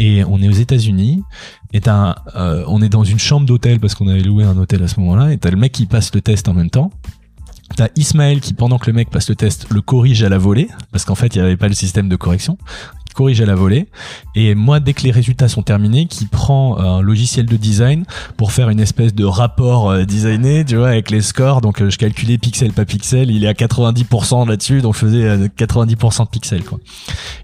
Et on est aux États-Unis. Et euh, on est dans une chambre d'hôtel parce qu'on avait loué un hôtel à ce moment-là. Et t'as le mec qui passe le test en même temps. T'as Ismaël qui, pendant que le mec passe le test, le corrige à la volée, parce qu'en fait, il n'y avait pas le système de correction. Corrige à la volée. Et moi, dès que les résultats sont terminés, qui prend un logiciel de design pour faire une espèce de rapport euh, designé, tu vois, avec les scores. Donc, euh, je calculais pixel par pixel. Il est à 90% là-dessus, donc je faisais euh, 90% de pixels, quoi.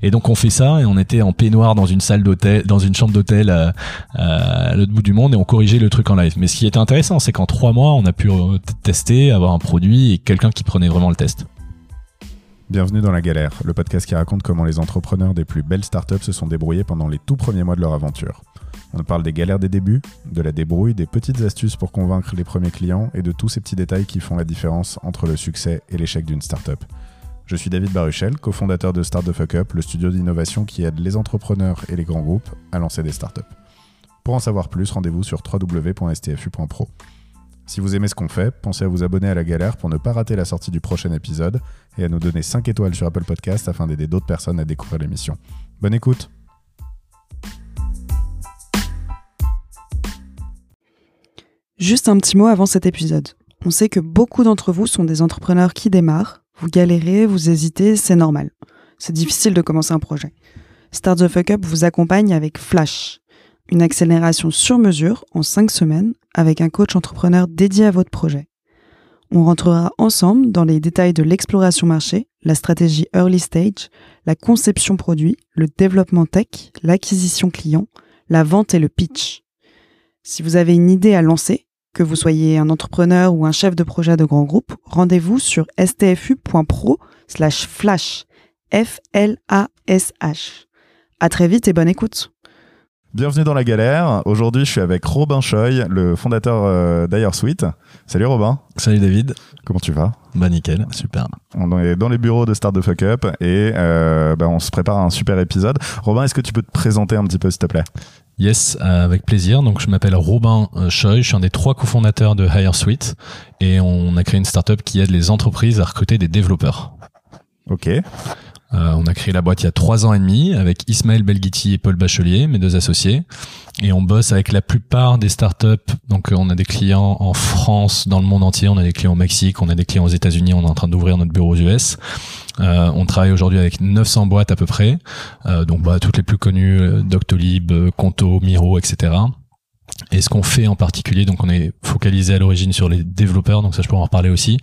Et donc, on fait ça, et on était en peignoir dans une salle d'hôtel, dans une chambre d'hôtel euh, à l'autre bout du monde, et on corrigeait le truc en live. Mais ce qui était intéressant, c'est qu'en trois mois, on a pu euh, tester, avoir un produit et quelqu'un qui prenait vraiment le test. Bienvenue dans La Galère, le podcast qui raconte comment les entrepreneurs des plus belles startups se sont débrouillés pendant les tout premiers mois de leur aventure. On parle des galères des débuts, de la débrouille, des petites astuces pour convaincre les premiers clients et de tous ces petits détails qui font la différence entre le succès et l'échec d'une startup. Je suis David Baruchel, cofondateur de Start the Fuck Up, le studio d'innovation qui aide les entrepreneurs et les grands groupes à lancer des startups. Pour en savoir plus, rendez-vous sur www.stfu.pro. Si vous aimez ce qu'on fait, pensez à vous abonner à La Galère pour ne pas rater la sortie du prochain épisode et à nous donner 5 étoiles sur Apple Podcast afin d'aider d'autres personnes à découvrir l'émission. Bonne écoute Juste un petit mot avant cet épisode. On sait que beaucoup d'entre vous sont des entrepreneurs qui démarrent. Vous galérez, vous hésitez, c'est normal. C'est difficile de commencer un projet. Start the Fuck Up vous accompagne avec Flash, une accélération sur mesure en 5 semaines avec un coach entrepreneur dédié à votre projet. On rentrera ensemble dans les détails de l'exploration marché, la stratégie early stage, la conception produit, le développement tech, l'acquisition client, la vente et le pitch. Si vous avez une idée à lancer, que vous soyez un entrepreneur ou un chef de projet de grand groupe, rendez-vous sur stfu.pro slash flash. F-L-A-S-H. À très vite et bonne écoute. Bienvenue dans La Galère. Aujourd'hui, je suis avec Robin Choi, le fondateur euh, d'Airsuite. Salut Robin, Salut David. comment tu vas? Bah nickel, super. On est dans les bureaux de Start the Fuck Up et euh, bah, on se prépare à un super épisode. Robin, est-ce que tu peux te présenter un petit peu s'il te plaît? Yes, euh, avec plaisir. Donc, je m'appelle Robin euh, Choi, je suis un des trois cofondateurs de HireSuite et on a créé une startup qui aide les entreprises à recruter des développeurs. Ok, Euh, on a créé la boîte il y a trois ans et demi avec Ismaël Belghiti et Paul Bachelier, mes deux associés. Et on bosse avec la plupart des startups. Donc, euh, on a des clients en France, dans le monde entier. On a des clients au Mexique, on a des clients aux États-Unis. On est en train d'ouvrir notre bureau aux US. Euh, on travaille aujourd'hui avec 900 boîtes à peu près. Euh, donc, bah, toutes les plus connues, Doctolib, Conto, Miro, etc. Et ce qu'on fait en particulier, donc on est focalisé à l'origine sur les développeurs, donc ça je peux en reparler aussi.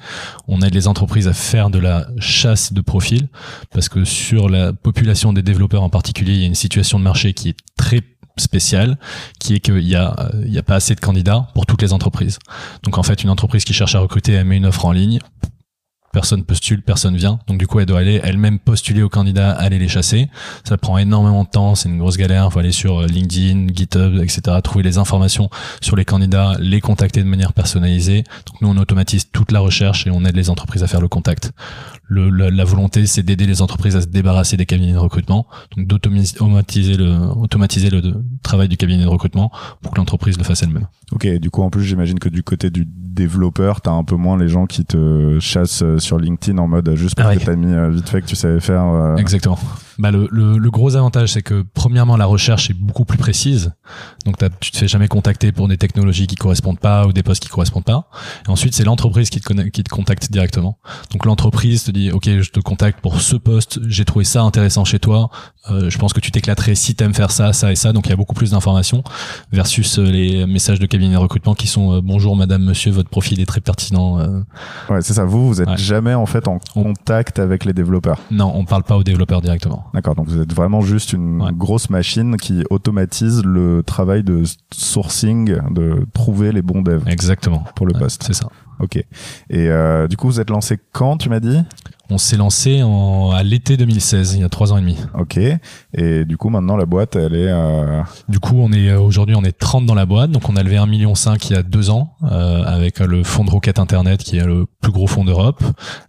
On aide les entreprises à faire de la chasse de profils, parce que sur la population des développeurs en particulier, il y a une situation de marché qui est très spéciale, qui est qu'il y a, il y a pas assez de candidats pour toutes les entreprises. Donc en fait, une entreprise qui cherche à recruter, elle met une offre en ligne, personne postule, personne vient. Donc du coup, elle doit aller elle-même postuler aux candidats, aller les chasser. Ça prend énormément de temps, c'est une grosse galère. Il faut aller sur euh, LinkedIn, GitHub, etc. Trouver les informations sur les candidats, les contacter de manière personnalisée. Donc nous, on automatise toute la recherche et on aide les entreprises à faire le contact. Le, la, la volonté, c'est d'aider les entreprises à se débarrasser des cabinets de recrutement, donc d'automatiser le, automatiser le travail du cabinet de recrutement pour que l'entreprise le fasse elle-même. ok. Du coup, en plus, j'imagine que du côté du développeur, t'as un peu moins les gens qui te chassent euh, sur LinkedIn en mode euh, juste parce Ah ouais. que t'as mis euh, vite fait que tu savais faire. euh, Exactement. Bah le, le, le gros avantage, c'est que premièrement, la recherche est beaucoup plus précise. Donc tu te fais jamais contacter pour des technologies qui correspondent pas ou des postes qui correspondent pas. Et ensuite, c'est l'entreprise qui te, qui te contacte directement. Donc l'entreprise te dit, ok, je te contacte pour ce poste, j'ai trouvé ça intéressant chez toi. Euh, je pense que tu t'éclaterais si t'aimes faire ça, ça et ça. Donc il y a beaucoup plus d'informations versus les messages de cabinet de recrutement qui sont euh, bonjour madame, monsieur, votre profil est très pertinent. Euh, Ouais, c'est ça. Vous, vous êtes Ouais. Jamais en fait en On- contact avec les développeurs. non, on parle pas aux développeurs directement. D'accord, donc vous êtes vraiment juste une Ouais. grosse machine qui automatise le travail de sourcing, de trouver les bons devs Exactement. pour le Ouais, poste. C'est ça. Ok. Et euh, du coup, vous êtes lancé quand, tu m'as dit? On s'est lancé en, à l'été 2016, il y a trois ans et demi. Ok. Et du coup, maintenant, la boîte, elle est... euh, Du coup, on est euh, aujourd'hui on est 30 dans la boîte, donc on a levé 1,5 million il y a deux ans euh, avec le fonds de Rocket Internet qui est le plus gros fonds d'Europe.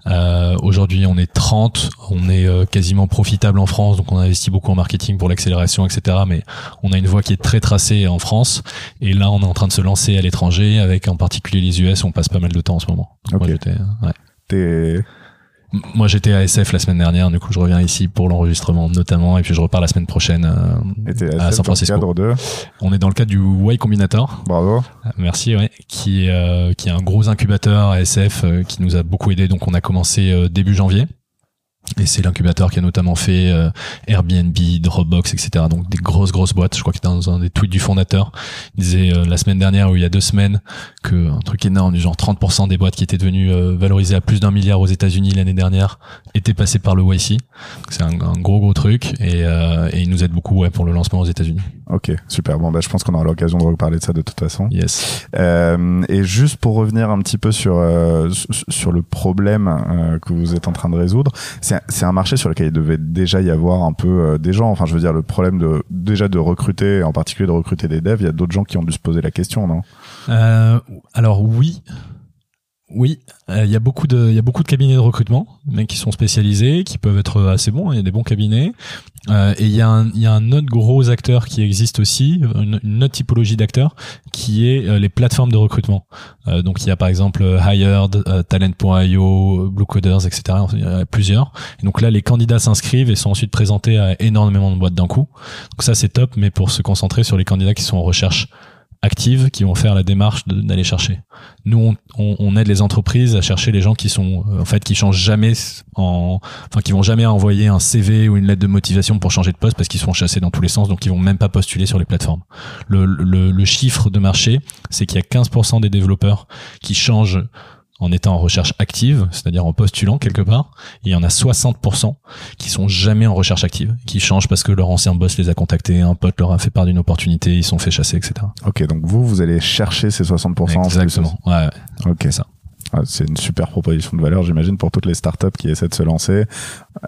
Euh, aujourd'hui, on est 30, on est quasiment profitable en France, donc on investit beaucoup en marketing pour l'accélération, etc. Mais on a une voie qui est très tracée en France, et là, on est en train de se lancer à l'étranger avec en particulier les US. On passe pas mal de temps en ce moment. Donc Ok. moi, j'étais, ouais. t'es- Moi, j'étais à SF la semaine dernière, du coup, je reviens ici pour l'enregistrement notamment, et puis je repars la semaine prochaine euh, à San Francisco. cadre de... On est dans le cadre du Y Combinator, Bravo. merci, ouais, qui est, euh, qui est un gros incubateur à SF euh, qui nous a beaucoup aidé. Donc, on a commencé euh, début janvier. Et c'est l'incubateur qui a notamment fait euh, Airbnb, Dropbox, etc. Donc des grosses grosses boîtes. Je crois que dans un des tweets du fondateur, il disait euh, la semaine dernière ou il y a deux semaines que un truc énorme genre 30% des boîtes qui étaient devenues euh, valorisées à plus d'un milliard aux États-Unis l'année dernière étaient passées par le YC. C'est un, gros gros truc et, et il nous aide beaucoup pour le lancement aux États-Unis. Ok, super. Bon, bah, je pense qu'on aura l'occasion de reparler de ça de toute façon. Yes. Euh, et juste pour revenir un petit peu sur euh, sur le problème euh, que vous êtes en train de résoudre, c'est c'est un marché sur lequel il devait déjà y avoir un peu euh, des gens. Enfin, je veux dire le problème de déjà de recruter, en particulier de recruter des devs. Il y a d'autres gens qui ont dû se poser la question, non? Euh, alors oui, oui, euh, il y a beaucoup de, il y a beaucoup de cabinets de recrutement, mais qui sont spécialisés, qui peuvent être assez bons. Il y a des bons cabinets. Euh, et il y y a un autre gros acteur qui existe aussi, une, autre typologie d'acteurs, qui est euh, les plateformes de recrutement. Euh, donc il y a par exemple Hired, euh, Talent.io, Blue Coders, etc. Il y a plusieurs. Et donc là, les candidats s'inscrivent et sont ensuite présentés à énormément de boîtes d'un coup. Donc ça c'est top, mais pour se concentrer sur les candidats qui sont en recherche actives qui vont faire la démarche d'aller chercher. Nous, on, on- on aide les entreprises à chercher les gens qui sont, euh, en fait, qui changent jamais en, enfin, qui vont jamais envoyer un CV ou une lettre de motivation pour changer de poste parce qu'ils sont chassés dans tous les sens, donc ils vont même pas postuler sur les plateformes. Le, le, le chiffre de marché, c'est qu'il y a 15% des développeurs qui changent en étant en recherche active, c'est-à-dire en postulant quelque part, et il y en a 60% qui sont jamais en recherche active, qui changent parce que leur ancien boss les a contactés, un pote leur a fait part d'une opportunité, ils sont fait chasser, etc. Ok, donc vous, vous allez chercher ces 60%. en plus. Exactement. Ouais, ouais. Ok. Ça. Ah, C'est une super proposition de valeur, j'imagine, pour toutes les startups qui essaient de se lancer,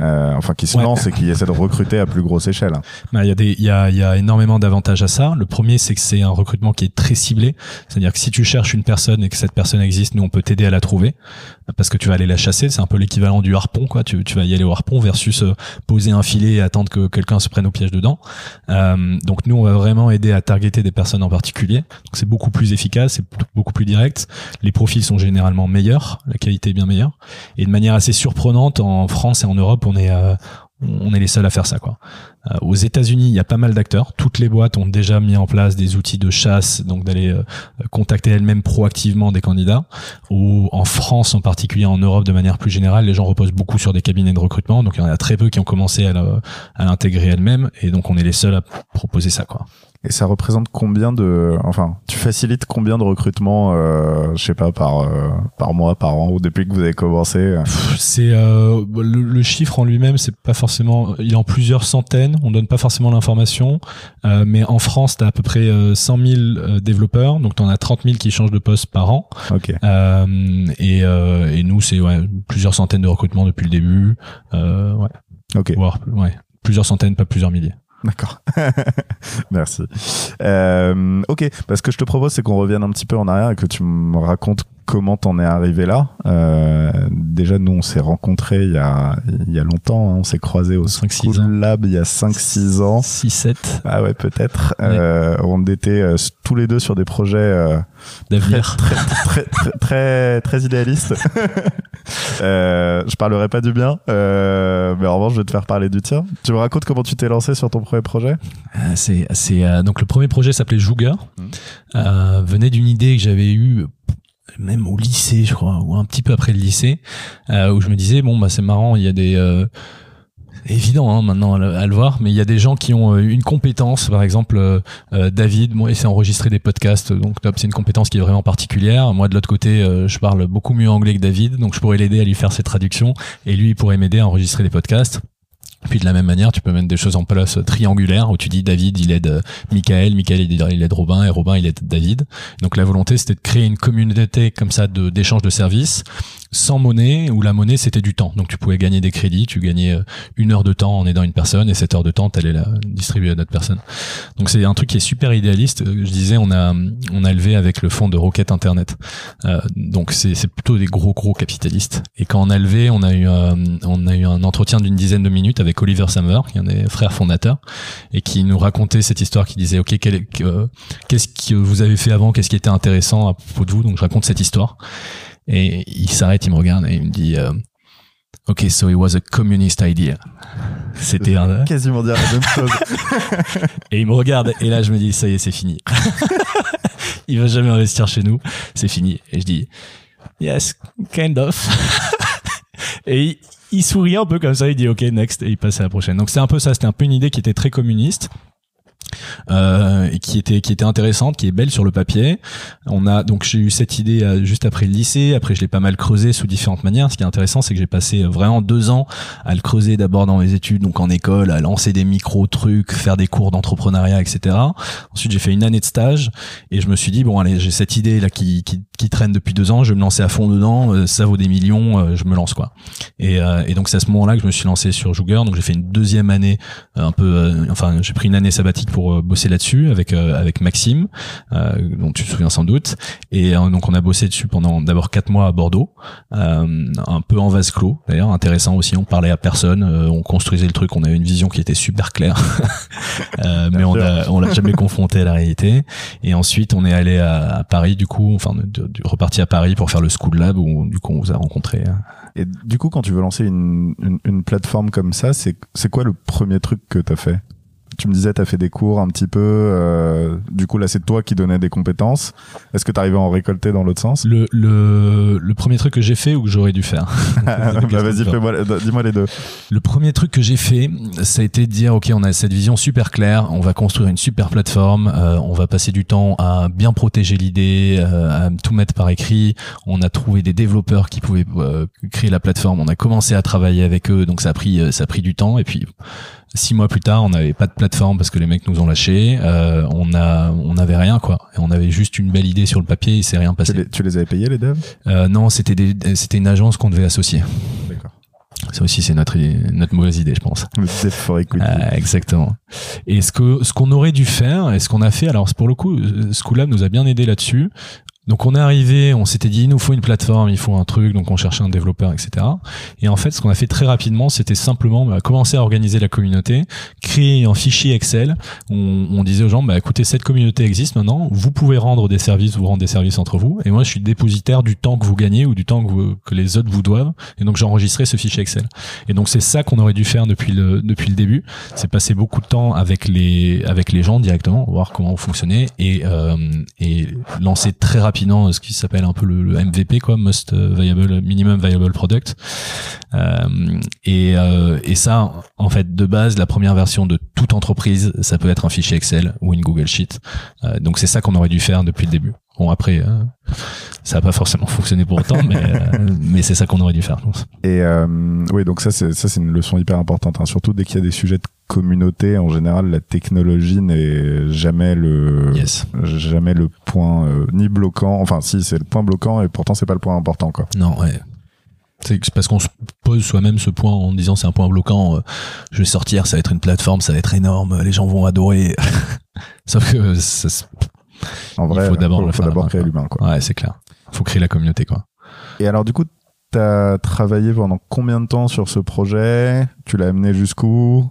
euh, enfin qui se Ouais. lancent et qui essaient de recruter à plus grosse échelle. Bah, Il y, a des- il y, a, il y a énormément d'avantages à ça. Le premier, c'est que c'est un recrutement qui est très ciblé. C'est-à-dire que si tu cherches une personne et que cette personne existe, nous, on peut t'aider à la trouver parce que tu vas aller la chasser. C'est un peu l'équivalent du harpon. quoi. Tu, tu vas y aller au harpon versus euh, poser un filet et attendre que quelqu'un se prenne au piège dedans. Euh, donc nous, on va vraiment aider à targeter des personnes en particulier. C'est beaucoup plus efficace, c'est beaucoup plus direct. Les profils sont généralement la qualité est bien meilleure. Et de manière assez surprenante, en France et en Europe, on est... euh, on est les seuls à faire ça, quoi. Euh, aux États-Unis, il y a pas mal d'acteurs. Toutes les boîtes ont déjà mis en place des outils de chasse, donc d'aller euh, contacter elles-mêmes proactivement des candidats. Ou en France, en particulier en Europe, de manière plus générale, les gens reposent beaucoup sur des cabinets de recrutement. Donc il y en a très peu qui ont commencé à l'intégrer elles-mêmes, et donc on est les seuls à proposer ça, quoi. Et ça représente combien de, enfin, tu facilites combien de recrutements, euh, je sais pas, par euh, par mois, par an, ou depuis que vous avez commencé euh C'est euh, le, le chiffre en lui-même, c'est pas forcément. Il est en plusieurs centaines. On donne pas forcément l'information, euh, mais en France, t'as à peu près euh, 100 000 euh, développeurs, donc t'en as 30 000 qui changent de poste par an. Ok. Euh, et, euh, et nous, c'est ouais, plusieurs centaines de recrutements depuis le début, euh, ouais, Ok. voire ouais, plusieurs centaines, pas plusieurs milliers. D'accord. Merci. Euh, ok. Parce que je te propose, c'est qu'on revienne un petit peu en arrière et que tu me racontes comment t'en es arrivé là. Euh, déjà, nous, on s'est rencontrés il y a, il y a longtemps. hein. On s'est croisés au Cinq, six School ans. Lab il y a 5-6 ans. 6, 7 Ah ouais, peut-être. Ouais. Euh, on était euh, tous les deux sur des projets euh, très, d'avenir. très, très, très, très, très idéalistes. euh, je parlerai pas du bien, euh, mais en revanche, je vais te faire parler du tien. Tu me racontes comment tu t'es lancé sur ton premier projet? C'est, c'est euh, donc le premier projet s'appelait Jouga. Euh, venait d'une idée que j'avais eue même au lycée, je crois, ou un petit peu après le lycée, euh, où je me disais bon bah c'est marrant, il y a des euh, évident hein, maintenant à le, voir, mais il y a des gens qui ont euh, une compétence, par exemple euh, euh, David, moi il sait enregistrer des podcasts, donc top, c'est une compétence qui est vraiment particulière. Moi de l'autre côté, je parle beaucoup mieux anglais que David, donc je pourrais l'aider à lui faire ses traductions, et lui pourrait m'aider à enregistrer des podcasts. Puis de la même manière, tu peux mettre des choses en place triangulaires où tu dis David, il aide euh, Michael, Michael il aide- Robin et Robin il aide David. Donc la volonté c'était de créer une communauté comme ça de d'échange de services sans monnaie où la monnaie c'était du temps. Donc tu pouvais gagner des crédits, tu gagnais euh, une heure de temps en aidant une personne et cette heure de temps t'allais la distribuer à d'autres personnes. Donc c'est un truc qui est super idéaliste. Euh, Je disais on a on a élevé avec le fonds de Rocket Internet. Euh, donc c'est c'est plutôt des gros gros capitalistes. Et quand on a levé, on a eu euh, on a eu un entretien d'une dizaine de minutes avec Oliver Samwer, qui est un des frères et qui nous racontait cette histoire, qui disait ok qu'est-ce que vous avez fait avant, qu'est-ce qui était intéressant à propos de vous. Donc je raconte cette histoire. Et il s'arrête, il me regarde et il me dit euh, Ok, so it was a communist idea. C'était un... Quasiment dire la même chose. Et il me regarde et là je me dis ça y est c'est fini. il va jamais investir chez nous, c'est fini. Et je dis yes, kind of. et il, il sourit un peu comme ça, il dit ok next et il passe à la prochaine. Donc c'est un peu ça, c'était un peu une idée qui était très communiste. Euh, qui était qui était intéressante, qui est belle sur le papier. On a donc j'ai eu cette idée euh, juste après le lycée. Après je l'ai pas mal creusé sous différentes manières. Ce qui est intéressant, c'est que j'ai passé euh, vraiment deux ans à le creuser d'abord dans mes études, donc en école, à lancer des micro trucs, faire des cours d'entrepreneuriat, etc. Ensuite j'ai fait une année de stage et je me suis dit bon allez j'ai cette idée là qui, qui qui traîne depuis deux ans, je vais me lancer à fond dedans. euh, Ça vaut des millions, euh, je me lance quoi. Et, euh, et donc c'est à ce moment-là que je me suis lancé sur Jouger. Donc j'ai fait une deuxième année euh, un peu, euh, enfin j'ai pris une année sabbatique pour bosser là-dessus avec euh, avec Maxime, euh, dont tu te souviens sans doute. Et euh, donc on a bossé dessus pendant d'abord quatre mois à Bordeaux, euh, un peu en vase clos d'ailleurs, intéressant aussi. On parlait à personne, euh, on construisait le truc, on avait une vision qui était super claire, Euh, mais on a, on l'a jamais confronté à la réalité. Et ensuite on est allé à, à Paris du coup, enfin de- reparti à Paris pour faire le School Lab où du coup on vous a rencontré. Et du coup, quand tu veux lancer une, une, une plateforme comme ça, c'est quoi le premier truc que t'as fait? Tu me disais, t'as fait des cours un petit peu. euh, du coup, là, c'est toi qui donnais des compétences. Est-ce que t'arrivais à en récolter dans l'autre sens? Le, le, le premier truc que j'ai fait ou que j'aurais dû faire? Bah, Vas-y, fais-moi- dis-moi les deux. Le premier truc que j'ai fait, ça a été de dire ok, on a cette vision super claire, on va construire une super plateforme, euh, on va passer du temps à bien protéger l'idée, euh, à tout mettre par écrit. On a trouvé des développeurs qui pouvaient euh, créer la plateforme, on a commencé à travailler avec eux, donc ça a pris euh, ça a pris du temps et puis six mois plus tard, on n'avait pas de plateforme parce que les mecs nous ont lâchés. Euh, on a on n'avait rien quoi, et on avait juste une belle idée sur le papier, et c'est rien Tu passé. les, tu les avais payés, les devs? Euh, non, c'était des c'était une agence qu'on devait associer. D'accord. Ça aussi, c'est notre notre mauvaise idée, je pense. Le. Euh, exactement. Et ce que ce qu'on aurait dû faire et ce qu'on a fait, alors pour le coup, euh, Schoolab nous a bien aidé là-dessus. Donc on est arrivé, on s'était dit il nous faut une plateforme, il faut un truc, donc on cherchait un développeur, etc. Et en fait, ce qu'on a fait très rapidement, c'était simplement bah, commencer à organiser la communauté, créer un fichier Excel. On, on disait aux gens, bah écoutez, cette communauté existe maintenant, vous pouvez rendre des services, vous rendre des services entre vous, et moi je suis dépositaire du temps que vous gagnez ou du temps que, vous- que les autres vous doivent, et donc j'enregistrais ce fichier Excel. Et donc c'est ça qu'on aurait dû faire depuis le depuis le début c'est passer beaucoup de temps avec les avec les gens directement, voir comment vous fonctionnez et euh, et lancer très rapidement ce qui s'appelle un peu le, le MVP quoi, Most Viable Minimum Viable Product. Euh, et euh, et ça en fait de base la première version de toute entreprise, ça peut être un fichier Excel ou une Google Sheet. Euh, donc c'est ça qu'on aurait dû faire depuis le début. Bon après euh, ça n'a pas forcément fonctionné pour autant, mais euh, mais c'est ça qu'on aurait dû faire. je pense. Et euh, oui, donc ça, c'est ça, c'est une leçon hyper importante. hein. Surtout dès qu'il y a des sujets de communauté, en général, la technologie n'est jamais le Yes. jamais le point euh, ni bloquant. Enfin, si c'est le point bloquant, et pourtant c'est pas le point important, quoi. Non, ouais. C'est parce qu'on se pose soi-même ce point en disant c'est un point bloquant. euh, je vais sortir, ça va être une plateforme, ça va être énorme, les gens vont adorer. Sauf que ça se- En Il vrai, faut d'abord faut d'abord là-bas, créer l'humain, quoi. ouais, c'est clair. Faut créer la communauté quoi. Et alors, du coup, t'as travaillé pendant combien de temps sur ce projet? Tu l'as amené jusqu'où?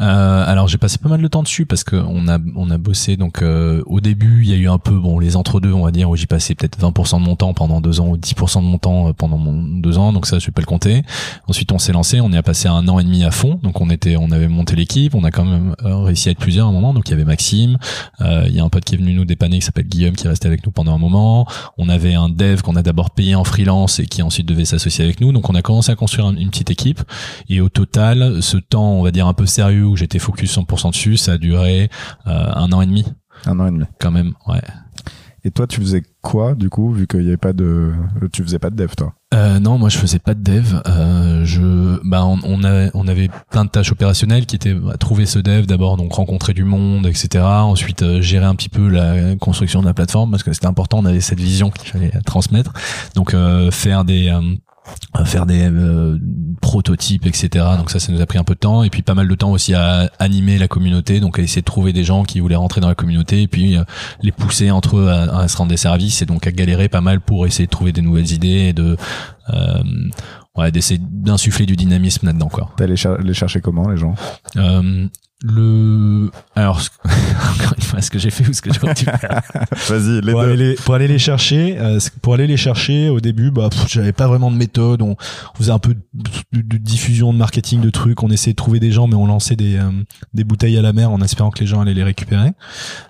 Euh, alors j'ai passé pas mal de temps dessus parce que on a on a bossé. Donc euh, au début il y a eu un peu bon les entre deux on va dire où j'y passais peut-être 20% de mon temps pendant deux ans ou 10% de mon temps euh, pendant mon deux ans. Donc ça je vais pas le compter. Ensuite on s'est lancé. On y a passé un an et demi à fond. Donc on était on avait monté l'équipe. On a quand même euh, réussi à être plusieurs à un moment. Donc il y avait Maxime. Euh, il y a un pote qui est venu nous dépanner qui s'appelle Guillaume qui est resté avec nous pendant un moment. On avait un dev qu'on a d'abord payé en freelance et qui ensuite devait s'associer avec nous. Donc on a commencé à construire un- une petite équipe. Et au total, ce temps, on va dire un peu sérieux où j'étais focus 100% dessus, ça a duré euh, un an et demi Un an et demi. quand même. Ouais. Et toi, tu faisais quoi, du coup, vu qu'il y avait pas de, tu faisais pas de dev, toi? Euh, non, moi je faisais pas de dev. Euh, je, bah, on, on, a- on avait plein de tâches opérationnelles qui étaient bah, trouver ce dev d'abord, donc rencontrer du monde, etc. Ensuite euh, gérer un petit peu la construction de la plateforme parce que c'était important. On avait cette vision qu'il fallait transmettre. Donc euh, faire des faire des euh, prototypes, etc. Donc ça, ça nous a pris un peu de temps. Et puis pas mal de temps aussi à animer la communauté, donc à essayer de trouver des gens qui voulaient rentrer dans la communauté. Et puis euh, les pousser entre eux à, à se rendre des services. Et donc à galérer pas mal pour essayer de trouver des nouvelles idées et de euh, ouais d'essayer d'insuffler du dynamisme là-dedans quoi. Allé cher- les chercher comment, les gens? Euh, le alors ce- encore une fois ce que j'ai fait ou ce que j'aurais dû faire Vas-y, les pour deux. aller les, pour aller les chercher euh, pour aller les chercher au début bah j'avais pas vraiment de méthode. On, on faisait un peu de, de- de diffusion de marketing de trucs. On essayait de trouver des gens mais on lançait des euh, des bouteilles à la mer en espérant que les gens allaient les récupérer.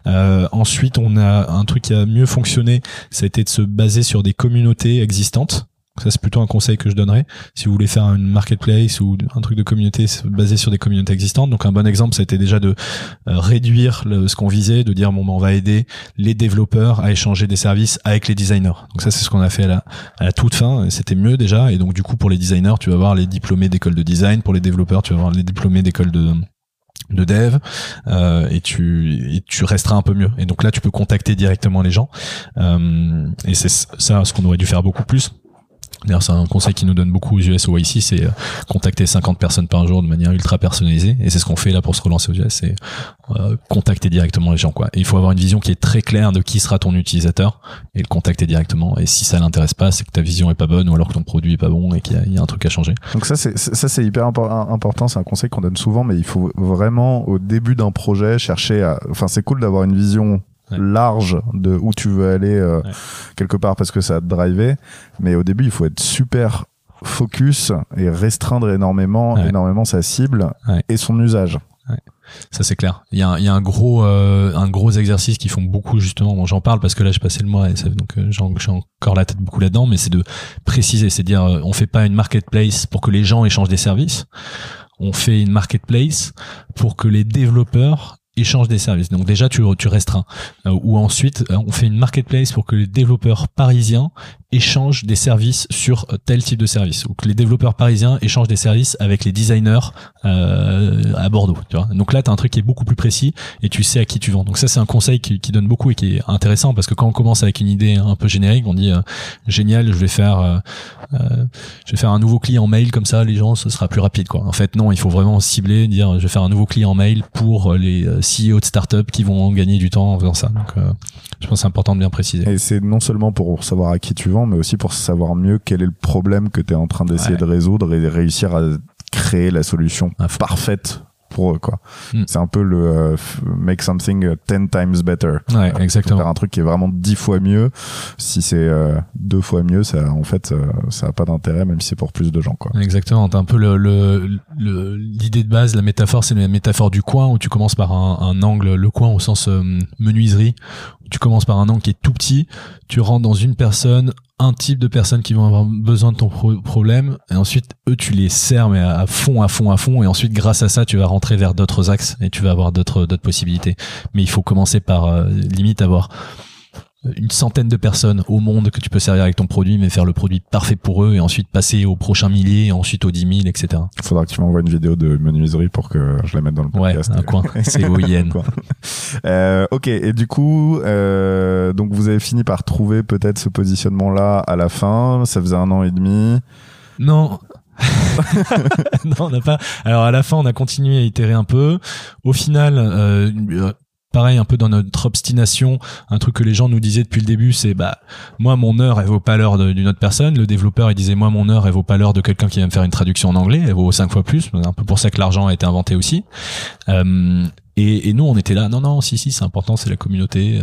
Euh, ensuite on a un truc qui a mieux fonctionné ça a été de se baser sur des communautés existantes ça c'est plutôt un conseil que je donnerais. Si vous voulez faire une marketplace ou un truc de communauté basé sur des communautés existantes. Donc un bon exemple ça a été déjà de euh, réduire ce qu'on visait de dire bon ben on va aider les développeurs à échanger des services avec les designers. Donc ça c'est ce qu'on a fait à la, à toute fin. C'était mieux déjà. Et donc du coup pour les designers tu vas voir les diplômés d'école de design. Pour les développeurs tu vas voir les diplômés d'école de de dev. Euh, et tu et tu resteras un peu mieux. Et donc là tu peux contacter directement les gens. Euh, et c'est ça ce qu'on aurait dû faire beaucoup plus D'ailleurs, c'est un conseil qui nous donne beaucoup aux US ou ici, c'est euh, contacter 50 personnes par jour de manière ultra personnalisée. Et c'est ce qu'on fait là pour se relancer aux US, c'est euh, contacter directement les gens. Quoi. Il faut avoir une vision qui est très claire de qui sera ton utilisateur et le contacter directement. Et si ça l'intéresse pas, c'est que ta vision est pas bonne ou alors que ton produit est pas bon et qu'il y, y a un truc à changer. Donc ça c'est ça c'est hyper impor- important, c'est un conseil qu'on donne souvent, mais il faut vraiment au début d'un projet chercher à. Enfin c'est cool d'avoir une vision Ouais. large de où tu veux aller euh, Ouais. quelque part parce que ça va te driver, mais au début il faut être super focus et restreindre énormément Ouais. énormément sa cible et son usage. Ça c'est clair. Il y a, un- il y a un gros euh, un gros exercice qu'ils font beaucoup justement. Bon, j'en parle parce que là j'ai passé le mois et ça, donc euh, j'ai encore la tête beaucoup là-dedans. Mais c'est de préciser, c'est dire euh, on fait pas une marketplace pour que les gens échangent des services. On fait une marketplace pour que les développeurs échangent des services. Donc déjà tu tu restreins. Euh, ou ensuite euh, on fait une marketplace pour que les développeurs parisiens échangent des services sur euh, tel type de service. Ou que les développeurs parisiens échangent des services avec les designers euh, à Bordeaux tu vois. Donc là tu as un truc qui est beaucoup plus précis et tu sais à qui tu vends. Donc ça c'est un conseil qui, qui donne beaucoup et qui est intéressant parce que quand on commence avec une idée un peu générique on dit euh, génial je vais faire euh, euh, je vais faire un nouveau client mail comme ça les gens ce sera plus rapide quoi. En fait non il faut vraiment cibler dire je vais faire un nouveau client mail pour euh, les CEO de start-up qui vont gagner du temps en faisant ça. Donc je pense que c'est important de bien préciser Et c'est non seulement pour savoir à qui tu vends, mais aussi pour savoir mieux quel est le problème que tu es en train d'essayer Ouais. de résoudre et réussir à créer la solution parfaite pour eux. quoi. Mm. C'est un peu le euh, make something uh, 10 times better. ouais exactement Faire un truc qui est vraiment 10 fois mieux. Si c'est euh, deux fois mieux, ça, en fait, euh, ça a pas d'intérêt, même si c'est pour plus de gens. Quoi. Exactement, t'as un peu le, le, le- l'idée de base, la métaphore, c'est la métaphore du coin où tu commences par un, un angle, le coin au sens euh, menuiserie, tu commences par un angle qui est tout petit, tu rentres dans une personne, un type de personnes qui vont avoir besoin de ton pro- problème, et ensuite eux tu les sers mais à, à fond, à fond, à fond, et ensuite grâce à ça tu vas rentrer vers d'autres axes et tu vas avoir d'autres d'autres possibilités. Mais il faut commencer par euh, limite avoir une centaine de personnes au monde que tu peux servir avec ton produit, mais faire le produit parfait pour eux et ensuite passer au prochain millier, et ensuite aux 10 000, etc. Faudra que tu m'envoies une vidéo de menuiserie pour que je la mette dans le Ouais, podcast. un coin. C'est OIN. Quoi. Euh, ok, et du coup, euh, donc vous avez fini par trouver peut-être ce positionnement-là à la fin. Ça faisait un an et demi. Non. non, on n'a pas. Alors à la fin, on a continué à itérer un peu. Au final, euh, pareil, un peu dans notre obstination, un truc que les gens nous disaient depuis le début, c'est bah moi mon heure elle vaut pas l'heure d'une autre personne. Le développeur il disait moi mon heure elle vaut pas l'heure de quelqu'un qui va me faire une traduction en anglais, elle vaut cinq fois plus. Un peu pour ça que l'argent a été inventé aussi. Euh, et, et nous, on était là, non, non, si, si, c'est important, c'est la communauté.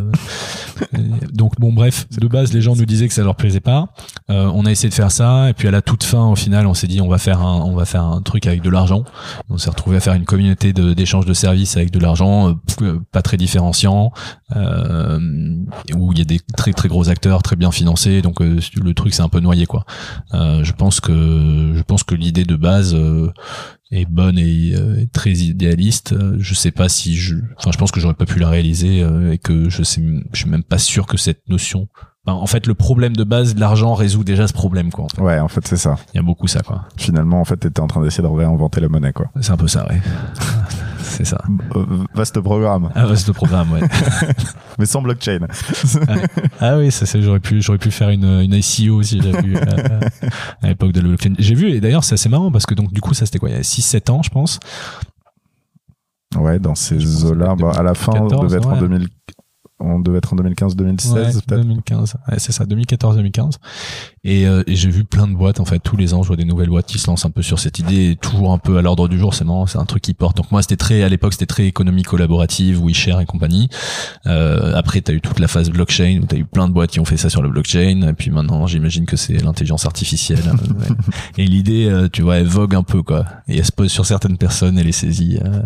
donc, bon, bref, de base, les gens nous disaient que ça leur plaisait pas. Euh, on a essayé de faire ça, et puis à la toute fin, au final, on s'est dit, on va faire un, on va faire un truc avec de l'argent. On s'est retrouvé à faire une communauté d'échange de, services avec de l'argent, euh, pas très différenciant, euh, où il y a des très très gros acteurs, très bien financés. Donc euh, le truc, c'est un peu noyé, quoi. Euh, je pense que, je pense que l'idée de base. Est bonne et, euh, très idéaliste. Euh, Je sais pas si je, enfin, je pense que j'aurais pas pu la réaliser euh, et que je sais, je suis même pas sûr que cette notion. Enfin, en fait, le problème de base de l'argent résout déjà ce problème, quoi. en fait. Ouais, en fait, c'est ça. Il y a beaucoup ça, quoi. Finalement, en fait, t'étais en train d'essayer de réinventer la monnaie, quoi. C'est un peu ça, ouais. C'est ça. Euh, vaste programme, Ah, le programme, ouais. mais sans blockchain. Ah oui, ça, c'est, j'aurais pu, j'aurais pu faire une, une ICO si j'avais vu euh, à l'époque de la blockchain. J'ai vu, et d'ailleurs, c'est assez marrant parce que donc, du coup, ça c'était quoi, il y a 6-7 ans, je pense. Ouais, dans ces eaux-là, bah, à la fin, on 2014, devait être en ouais. 2000, on devait être en 2015-2016, Ouais, peut-être. 2015. Ouais, c'est ça, 2014-2015. Et, euh, et j'ai vu plein de boîtes en fait tous les ans je vois des nouvelles boîtes qui se lancent un peu sur cette idée toujours un peu à l'ordre du jour c'est marrant c'est un truc qui porte. Donc moi c'était très à l'époque c'était très économie collaborative WeShare et compagnie. Euh, après t'as eu toute la phase blockchain où t'as eu plein de boîtes qui ont fait ça sur le blockchain. Et puis maintenant j'imagine que c'est l'intelligence artificielle euh, ouais. et l'idée euh, tu vois elle vogue un peu quoi. Et elle se pose sur certaines personnes elle les saisit euh,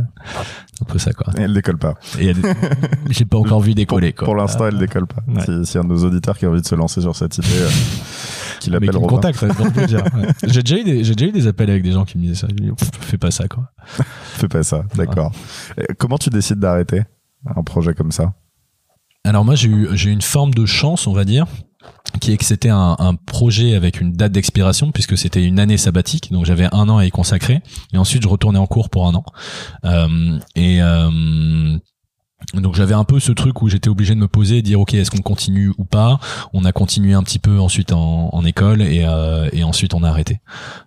un peu ça quoi. Et elle décolle pas. des- j'ai pas encore vu décoller quoi. pour l'instant, elle décolle pas. Ouais. Si- a un de nos auditeurs qui a envie de se lancer sur cette idée, qui me Robin. ouais, ouais. j'ai déjà eu des j'ai déjà eu des appels avec des gens qui me disaient ça Je dis, Pff, fais pas ça quoi Fais pas ça, d'accord. Comment tu décides d'arrêter un projet comme ça? Alors moi j'ai eu j'ai eu une forme de chance on va dire qui est que c'était un, un projet avec une date d'expiration puisque c'était une année sabbatique donc j'avais un an à y consacrer et ensuite je retournais en cours pour un an Euh, et euh, donc j'avais un peu ce truc où j'étais obligé de me poser et dire ok est-ce qu'on continue ou pas? On a continué un petit peu ensuite en, en école et, euh, et ensuite on a arrêté.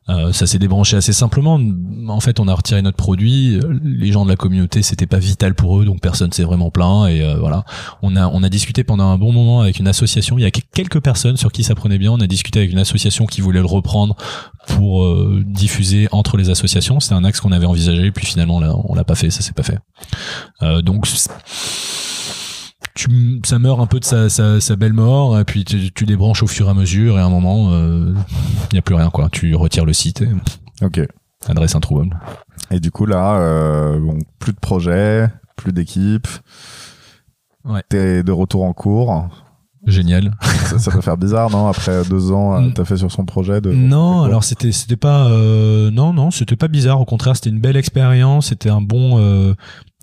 Euh, ça s'est débranché assez simplement. En fait on a retiré notre produit. Les gens de la communauté c'était pas vital pour eux donc personne s'est vraiment plaint et euh, voilà. On a on a discuté pendant un bon moment avec une association. Il y a que- quelques personnes sur qui ça prenait bien. On a discuté avec une association qui voulait le reprendre pour euh, diffuser entre les associations. C'était un axe qu'on avait envisagé puis finalement là on l'a pas fait. Ça s'est pas fait. Euh, donc tu, ça meurt un peu de sa, sa, sa belle mort et puis tu, tu débranches au fur et à mesure et à un moment il n'y a plus rien quoi tu retires le site et Ok. adresse introuvable Et du coup, là, euh, bon, plus de projet, plus d'équipe. Ouais. T'es de retour en cours. génial ça, ça peut faire bizarre, non Après deux ans, euh, Mm. t'as fait sur son projet de. Non, alors c'était c'était pas euh, non non c'était pas bizarre. Au contraire, c'était une belle expérience. C'était un bon. euh,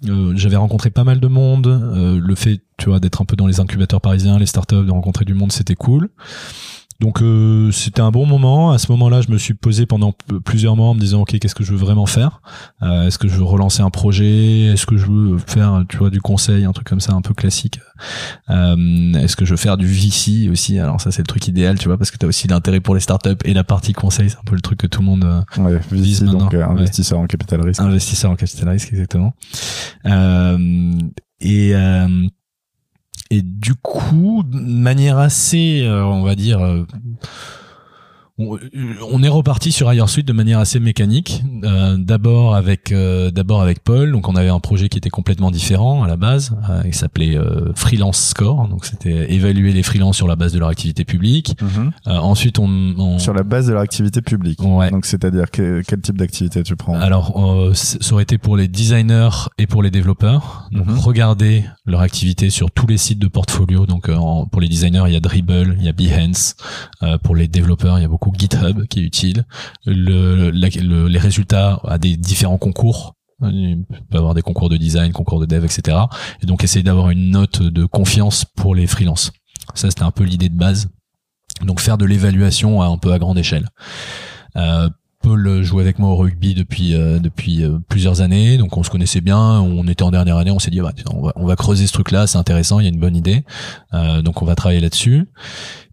euh, J'avais rencontré pas mal de monde. Euh, le fait, tu vois, d'être un peu dans les incubateurs parisiens, les startups, de rencontrer du monde, c'était cool. Donc euh, c'était un bon moment. À ce moment-là, je me suis posé pendant plusieurs mois en me disant ok, qu'est-ce que je veux vraiment faire? Euh, Est-ce que je veux relancer un projet? Est-ce que je veux faire, tu vois, du conseil, un truc comme ça, un peu classique? Euh, Est-ce que je veux faire du VC aussi? Alors ça, c'est le truc idéal, tu vois, parce que tu as aussi l'intérêt pour les startups et la partie conseil, c'est un peu le truc que tout le monde euh, Ouais, Vise donc euh, ouais. investisseur en capital risque. investisseur en capital risque exactement. Euh, et euh, et du coup, de manière assez, euh, on va dire, euh, on, on est reparti sur Higher Suite de manière assez mécanique. Euh, d'abord avec euh, d'abord avec Paul, donc on avait un projet qui était complètement différent à la base. Euh, il s'appelait euh, Freelance Score, donc c'était évaluer les freelances sur la base de leur activité publique. Mhm. Euh, ensuite, on, on Sur la base de leur activité publique. ouais. Donc, c'est-à-dire que- quel type d'activité tu prends? Alors, euh, ça aurait été pour les designers et pour les développeurs. Donc, Mhm. regardez leur activité sur tous les sites de portfolio. Donc, euh, en- pour les designers, il y a Dribble, il y a Behance. Euh, pour les développeurs, il y a beaucoup GitHub qui est utile. Le, la- le- les résultats à des différents concours. Il peut avoir des concours de design, concours de dev, etc. Et donc, essayer d'avoir une note de confiance pour les freelances. Ça, c'était un peu l'idée de base. Donc, faire de l'évaluation à un peu à grande échelle. Euh, Paul jouait avec moi au rugby depuis euh, depuis euh, plusieurs années, donc on se connaissait bien. On était en dernière année, on s'est dit bah, on, va, on va creuser ce truc-là, c'est intéressant, il y a une bonne idée, Euh, donc on va travailler là-dessus.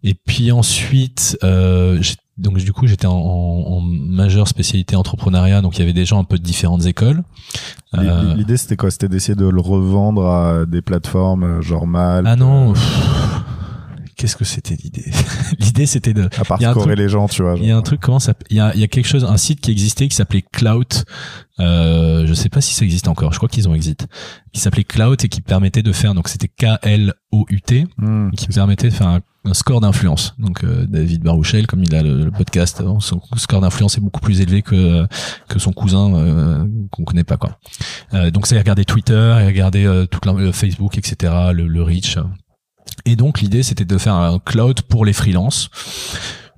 Et puis ensuite, euh, j'ai- donc du coup j'étais en, en, en majeure spécialité entrepreneuriat, donc il y avait des gens un peu de différentes écoles. Euh, L'idée, c'était quoi? C'était d'essayer de le revendre à des plateformes euh, genre Mal. ah non, pff, qu'est-ce que c'était l'idée? L'idée c'était de À part truc- les gens, tu vois. Il y a un truc comment ça il y a, y a quelque chose un site qui existait qui s'appelait Cloud euh, je sais pas si ça existe encore je crois qu'ils ont exit qui s'appelait Cloud et qui permettait de faire donc c'était K L O U T Hmm. qui permettait de faire un, un score d'influence. Donc euh, David Barouchel comme il a le, le podcast euh, son score d'influence est beaucoup plus élevé que que son cousin euh, qu'on connaît pas quoi. Euh, donc c'est regarder Twitter et regarder euh, tout le Facebook etc le, le reach. Et donc l'idée c'était de faire un cloud pour les freelances.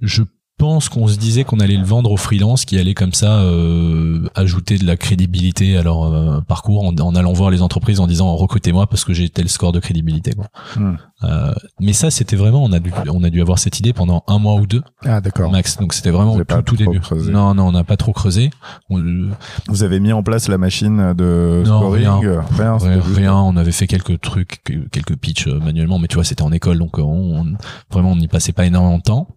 Je pense qu'on se disait qu'on allait le vendre aux freelances qui allaient comme ça euh, ajouter de la crédibilité à leur euh, parcours en, en allant voir les entreprises en disant recrutez-moi parce que j'ai tel score de crédibilité quoi. Hmm. Euh, mais ça c'était vraiment on a dû on a dû avoir cette idée pendant un mois ou deux Ah, d'accord. max donc c'était vraiment tout, tout début creusé. non non on n'a pas trop creusé On- euh, Vous avez mis en place la machine de Non, scoring rien. euh, Rien, on avait fait quelques trucs quelques pitchs manuellement mais tu vois c'était en école donc on, on- vraiment on n'y passait pas énormément de temps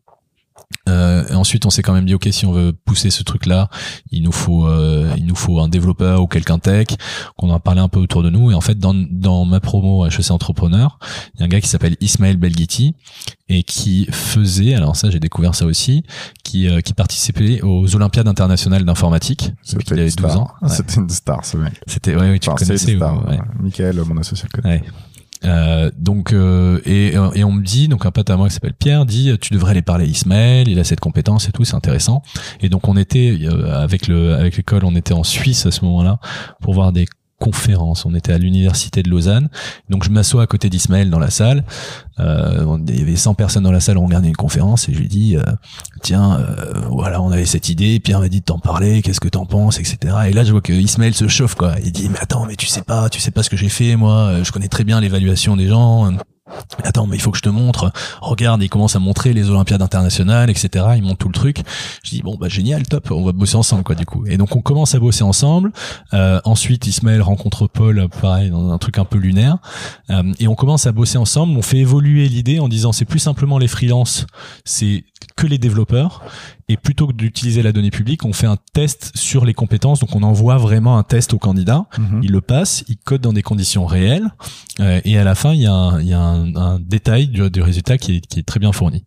Euh, et ensuite, on s'est quand même dit, ok, si on veut pousser ce truc-là, il nous faut, euh, il nous faut un développeur ou quelqu'un tech. Qu'on en a parlé un peu autour de nous. Et en fait, dans, dans ma promo HEC Entrepreneur, il y a un gars qui s'appelle Ismaël Belghiti et qui faisait, alors ça, j'ai découvert ça aussi, qui, euh, qui participait aux Olympiades internationales d'informatique. depuis qu'il C'était une avait 12 star. ans. Ouais. C'était une star, ce mec. C'était, ouais, ouais, tu Enfin, le c'est une connaissais. star. ouais. Michael, mon associé, le connaît. Ouais. Euh, donc euh, et, et on me dit donc un pote à moi qui s'appelle Pierre dit tu devrais aller parler à Ismaël il a cette compétence et tout c'est intéressant. Et donc on était euh, avec le avec l'école on était en Suisse à ce moment-là pour voir des conférences on était à l'université de Lausanne. Donc je m'assois à côté d'Ismaël dans la salle. Euh, il y avait 100 personnes dans la salle. On regardait une conférence et je lui dis euh, tiens euh, voilà on avait cette idée. Pierre m'a dit de t'en parler. Qu'est-ce que t'en penses etc et là je vois que Ismaël se chauffe quoi. Il dit mais attends mais tu sais pas tu sais pas ce que j'ai fait moi. Euh, je connais très bien l'évaluation des gens Attends, mais il faut que je te montre. Regarde, il commence à montrer les Olympiades internationales, etc. Il montre tout le truc. Je dis bon bah génial, top, on va bosser ensemble quoi du coup. Et donc on commence à bosser ensemble. Euh, ensuite, Ismaël rencontre Paul, pareil dans un truc un peu lunaire, Euh, et on commence à bosser ensemble. On fait évoluer l'idée en disant c'est plus simplement les freelances, c'est que les développeurs. Et plutôt que d'utiliser la donnée publique, on fait un test sur les compétences. Donc on envoie vraiment un test au candidat. Mhm. Il le passe, il code dans des conditions réelles, euh, et à la fin, il y a un, il y a un, un détail du, du résultat qui est, qui est très bien fourni.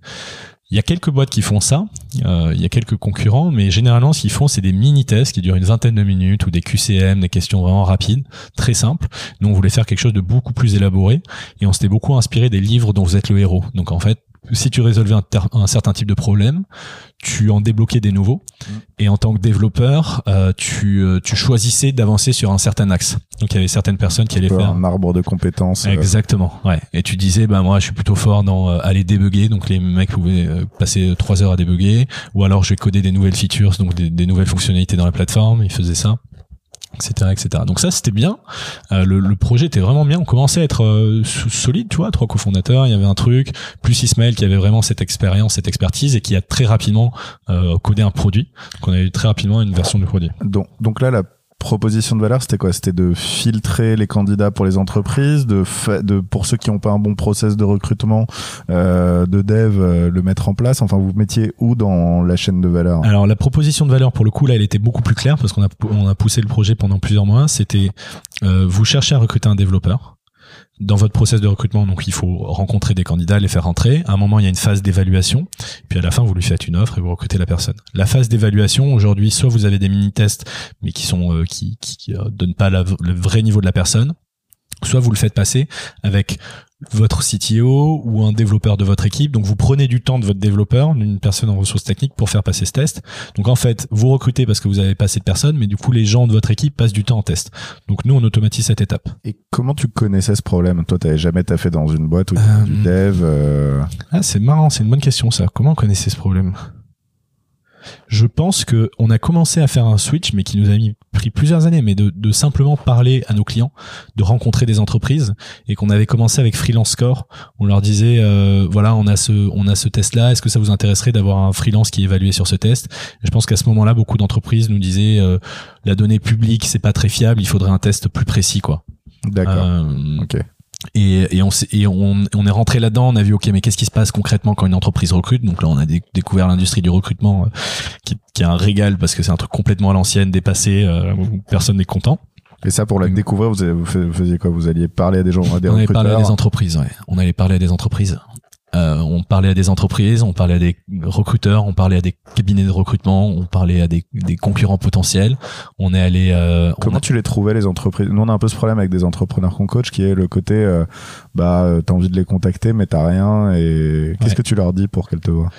Il y a quelques boîtes qui font ça, euh, il y a quelques concurrents, mais généralement, ce qu'ils font, c'est des mini-tests qui durent une vingtaine de minutes ou des QCM, des questions vraiment rapides, très simples. Nous, on voulait faire quelque chose de beaucoup plus élaboré, et on s'était beaucoup inspiré des livres dont vous êtes le héros. Donc en fait, si tu résolvais un, certain type de problème, tu en débloquais des nouveaux. Et en tant que développeur, euh, tu, euh, tu choisissais d'avancer sur un certain axe. Donc il y avait certaines personnes qui allaient faire un arbre de compétences. euh, Exactement, ouais. Et tu disais, bah moi, je suis plutôt fort dans euh, aller débugger, donc les mecs pouvaient euh, passer trois heures à débugger, ou alors je vais coder des nouvelles features, donc des, des nouvelles fonctionnalités dans la plateforme. Ils faisaient ça, etc., etc. Donc ça, c'était bien. Euh, le, le projet était vraiment bien. On commençait à être euh, so- solide, tu vois, trois cofondateurs. Il y avait un truc, plus Ismaël qui avait vraiment cette expérience, cette expertise, et qui a très rapidement euh, codé un produit. Donc on a eu très rapidement une version du produit. Donc, donc là, proposition de valeur, c'était quoi? C'était de filtrer les candidats pour les entreprises, de, de pour ceux qui n'ont pas un bon process de recrutement, euh, de dev, euh, le mettre en place? Enfin, vous vous mettiez où dans la chaîne de valeur? Alors la proposition de valeur pour le coup là elle était beaucoup plus claire parce qu'on a on a poussé le projet pendant plusieurs mois. C'était euh, vous cherchez à recruter un développeur. Dans votre process de recrutement, donc il faut rencontrer des candidats, les faire rentrer. À un moment, il y a une phase d'évaluation. Puis à la fin, vous lui faites une offre et vous recrutez la personne. La phase d'évaluation, aujourd'hui, soit vous avez des mini-tests, mais qui sont euh, qui, qui, euh, donnent pas le vrai niveau de la personne, soit vous le faites passer avec votre CTO ou un développeur de votre équipe. Donc vous prenez du temps de votre développeur, d'une personne en ressources techniques pour faire passer ce test. Donc en fait, vous recrutez parce que vous avez pas assez de personnes, mais du coup les gens de votre équipe passent du temps en test. Donc nous on automatise cette étape. Et comment tu connaissais ce problème? Toi, t'avais jamais taffé dans une boîte avait Euh, du dev euh, Ah c'est marrant, c'est une bonne question ça. Comment on connaissait ce problème? Je pense que on a commencé à faire un switch, mais qui nous a mis, pris plusieurs années, mais de, de simplement parler à nos clients, de rencontrer des entreprises, et qu'on avait commencé avec Freelance Score. On leur disait, euh, voilà, on a ce, on a ce test-là. Est-ce que ça vous intéresserait d'avoir un freelance qui est évalué sur ce test? Et Je pense qu'à ce moment-là, beaucoup d'entreprises nous disaient, euh, la donnée publique, c'est pas très fiable. Il faudrait un test plus précis, quoi. D'accord. Euh, ok. Et, et, on, et on, on est rentré là-dedans, on a vu, ok, mais qu'est-ce qui se passe concrètement quand une entreprise recrute? Donc là, on a dé- découvert l'industrie du recrutement, euh, qui, qui est un régal parce que c'est un truc complètement à l'ancienne, dépassé, euh, où personne n'est content. Et ça, pour la découvrir, vous, avez- vous fais- vous faisiez quoi? Vous alliez parler à des gens, à des on allait parler à des entreprises, ouais. On allait parler à des entreprises. Euh, on parlait à des entreprises, on parlait à des recruteurs, on parlait à des cabinets de recrutement, on parlait à des, des concurrents potentiels. On est allé. Euh, Comment a- tu les trouvais les entreprises? Nous on a un peu ce problème avec des entrepreneurs qu'on coach qui est le côté euh, bah t'as envie de les contacter mais t'as rien et qu'est-ce Ouais. que tu leur dis pour qu'elles te voient?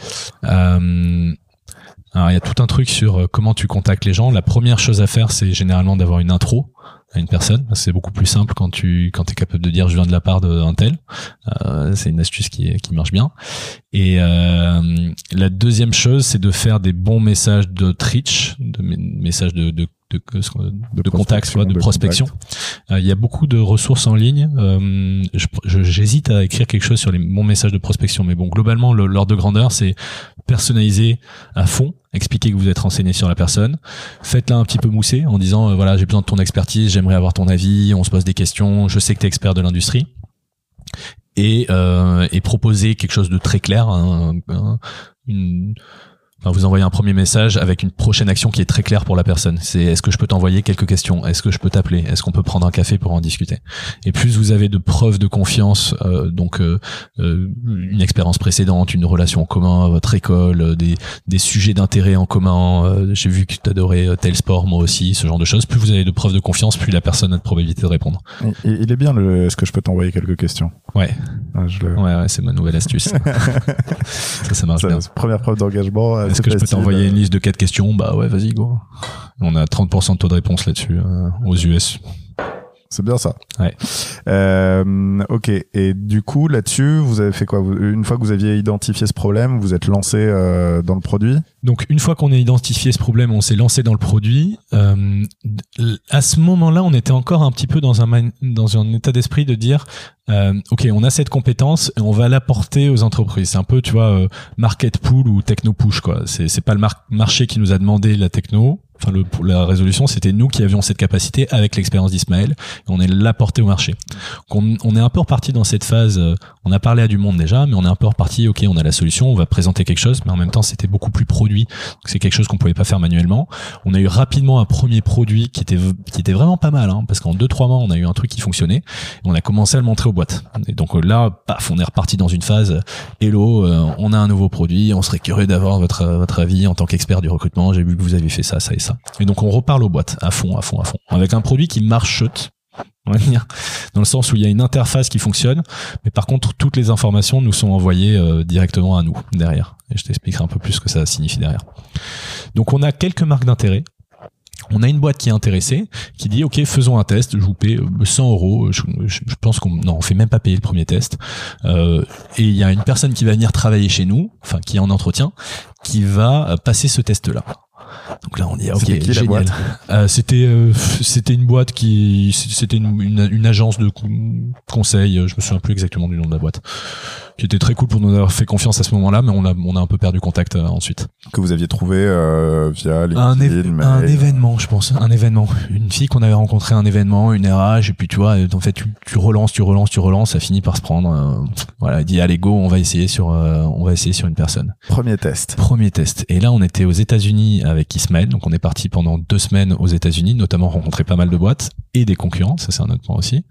Euh, alors il y a tout un truc sur comment tu contactes les gens. La première chose à faire, c'est généralement d'avoir une intro à une personne. C'est beaucoup plus simple quand tu quand es capable de dire je viens de la part d'un tel. Euh, c'est une astuce qui qui marche bien. Et euh, la deuxième chose, c'est de faire des bons messages de reach, de messages de de de, de, de contact, voilà, de de prospection. Euh, Il y a beaucoup de ressources en ligne. Euh, J'hésite à écrire quelque chose sur les bons messages de prospection, mais bon, globalement, le- l'ordre de grandeur, c'est personnaliser à fond, expliquer que vous êtes renseigné sur la personne, faites-la un petit peu mousser en disant euh, voilà j'ai besoin de ton expertise, j'aimerais avoir ton avis, on se pose des questions, je sais que tu es expert de l'industrie. Et, euh, et proposer quelque chose de très clair, un, un- une Enfin, vous envoyez un premier message avec une prochaine action qui est très claire pour la personne. C'est est-ce que je peux t'envoyer quelques questions? Est-ce que je peux t'appeler? Est-ce qu'on peut prendre un café pour en discuter? Et plus vous avez de preuves de confiance, euh, donc euh, euh, une expérience précédente, une relation en commun, votre école, des, des sujets d'intérêt en commun. J'ai vu que tu adorais tel sport, moi aussi, ce genre de choses. Plus vous avez de preuves de confiance, plus la personne a de probabilité de répondre. Il est bien le. Est-ce que je peux t'envoyer quelques questions? Ouais. Ah, je le... Ouais, ouais c'est ma nouvelle astuce. ça, ça marche bien. Première preuve d'engagement est-ce que je peux t'envoyer une liste de quatre questions? Bah ouais, vas-y, go. On a 30% de taux de réponse là-dessus euh, aux US. C'est bien ça. Ouais. Euh, ok. Et du coup, là-dessus, vous avez fait quoi? Une fois que vous aviez identifié ce problème, vous êtes lancé euh, dans le produit? Donc, une fois qu'on a identifié ce problème, on s'est lancé dans le produit. Euh, à ce moment-là, on était encore un petit peu dans un, dans un état d'esprit de dire euh, ok, on a cette compétence et on va l'apporter aux entreprises. C'est un peu, tu vois, euh, market pool ou techno push quoi. C'est c'est pas le marché qui nous a demandé la techno. Enfin, le, la résolution, c'était nous qui avions cette capacité avec l'expérience d'Ismaël et on est l'apporté au marché. On, on, est un peu reparti dans cette phase. Euh, on a parlé à du monde déjà, mais on est un peu reparti. Ok, on a la solution, on va présenter quelque chose, mais en même temps, c'était beaucoup plus produit. C'est quelque chose qu'on pouvait pas faire manuellement. On a eu rapidement un premier produit qui était qui était vraiment pas mal, hein, parce qu'en deux trois mois, on a eu un truc qui fonctionnait. Et on a commencé à le montrer boîte. Et donc euh, là, paf, on est reparti dans une phase. Hello, euh, on a un nouveau produit. On serait curieux d'avoir votre votre avis en tant qu'expert du recrutement. J'ai vu que vous avez fait ça, ça et Et donc on reparle aux boîtes à fond, à fond, à fond, avec un produit qui marche on va dire, dans le sens où il y a une interface qui fonctionne, mais par contre toutes les informations nous sont envoyées euh, directement à nous derrière. Et je t'expliquerai un peu plus ce que ça signifie derrière. Donc on a quelques marques d'intérêt on a une boîte qui est intéressée, qui dit ok faisons un test, je vous paie 100 euros, je, pense qu'on non on fait même pas payer le premier test, euh, et il y a une personne qui va venir travailler chez nous, enfin qui est en entretien, qui va passer ce test là. Donc là, on dit ok, génial. Euh, c'était euh, c'était une boîte qui c'était une, une, agence de conseil. Je me souviens plus exactement du nom de la boîte qui était très cool pour nous avoir fait confiance à ce moment-là, mais on a, on a un peu perdu contact euh, ensuite. Que vous aviez trouvé euh, via les un, un événement, je pense, un événement. Une fille qu'on avait rencontré un événement, une RH, et puis tu vois, en fait, tu, tu relances, tu relances, tu relances, ça finit par se prendre. Euh, voilà, il dit allez go, on va essayer sur, on va essayer sur une personne. Premier test. Premier test. Et là, on était aux États-Unis avec Ismaël, donc on est parti pendant deux semaines aux États-Unis, notamment rencontrer pas mal de boîtes et des concurrents, ça c'est un autre point aussi.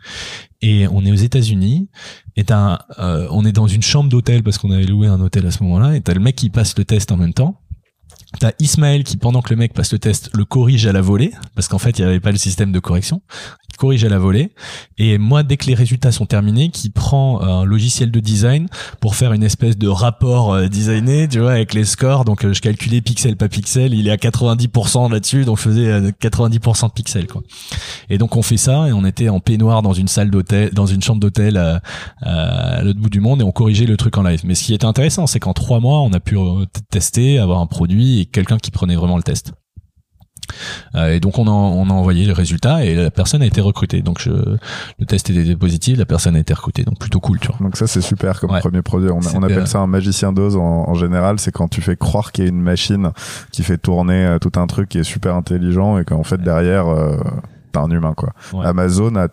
Et on est aux États-Unis. Et un, euh, on est dans une chambre d'hôtel parce qu'on avait loué un hôtel à ce moment-là. Et t'as le mec qui passe le test en même temps T'as Ismaël qui, pendant que le mec passe le test, le corrige à la volée, parce qu'en fait, il n'y avait pas le système de correction. Il corrige à la volée. Et moi, dès que les résultats sont terminés, qui prend un logiciel de design pour faire une espèce de rapport euh, designé, tu vois, avec les scores. Donc, euh, je calculais pixel par pixel. Il est à 90% là-dessus, donc je faisais 90% euh, de pixels, quoi. Et donc, on fait ça, et on était en peignoir dans une salle d'hôtel, dans une chambre d'hôtel à, à l'autre bout du monde, et on corrigeait le truc en live. Mais ce qui était intéressant, c'est qu'en trois mois, on a pu tester, avoir un produit quelqu'un qui prenait vraiment le test. Euh, et donc on a, on a envoyé le résultat et la personne a été recrutée. Donc je, le test était positif, la personne a été recrutée. Donc plutôt cool, tu vois. Donc ça c'est super comme premier produit. On, on appelle ça un magicien d'ose en, général. C'est quand tu fais croire qu'il y a une machine qui fait tourner euh, tout un truc qui est super intelligent et qu'en fait derrière euh, t'as un humain quoi. Amazon a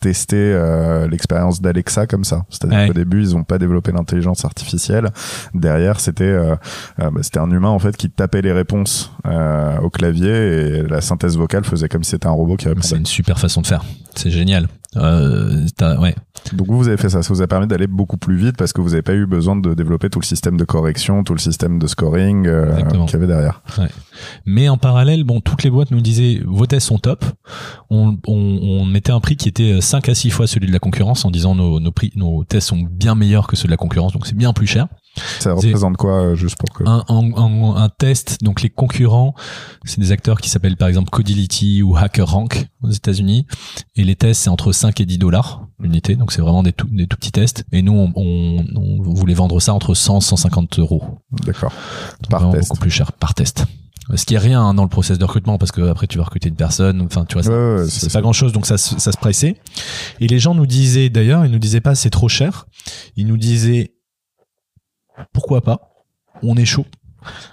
tester euh, l'expérience d'Alexa comme ça. C'est-à-dire qu'au début, ils n'ont pas développé l'intelligence artificielle. Derrière, c'était euh, euh, bah, c'était un humain en fait qui tapait les réponses au clavier et la synthèse vocale faisait comme si c'était un robot qui répondait. C'est une super façon de faire. C'est génial. ouais. Donc vous, vous avez fait ça. Ça vous a permis d'aller beaucoup plus vite parce que vous n'avez pas eu besoin de développer tout le système de correction, tout le système de scoring qu'il y avait derrière. Ouais. Mais en parallèle, bon, toutes les boîtes nous disaient vos tests sont top. On, on, on mettait un prix qui était 5 à 6 fois celui de la concurrence en disant nos, nos prix, nos tests sont bien meilleurs que ceux de la concurrence, donc c'est bien plus cher. Ça représente quoi, euh, juste pour que un, un, un, test, donc les concurrents, c'est des acteurs qui s'appellent par exemple Codility ou HackerRank aux États-Unis, et les tests c'est entre 5 et 10 dollars l'unité, donc c'est vraiment des tout, des tout petits tests. Et nous, on, on, on voulait vendre ça entre 100 150 euros. D'accord. Par test. Beaucoup plus cher par test. Ce qui est rien hein, dans le process de recrutement parce que après tu vas recruter une personne, enfin tu vois, c'est pas grand chose donc ça, ça se pressait. Et les gens nous disaient d'ailleurs, ils nous disaient pas c'est trop cher, ils nous disaient pourquoi pas, on est chaud.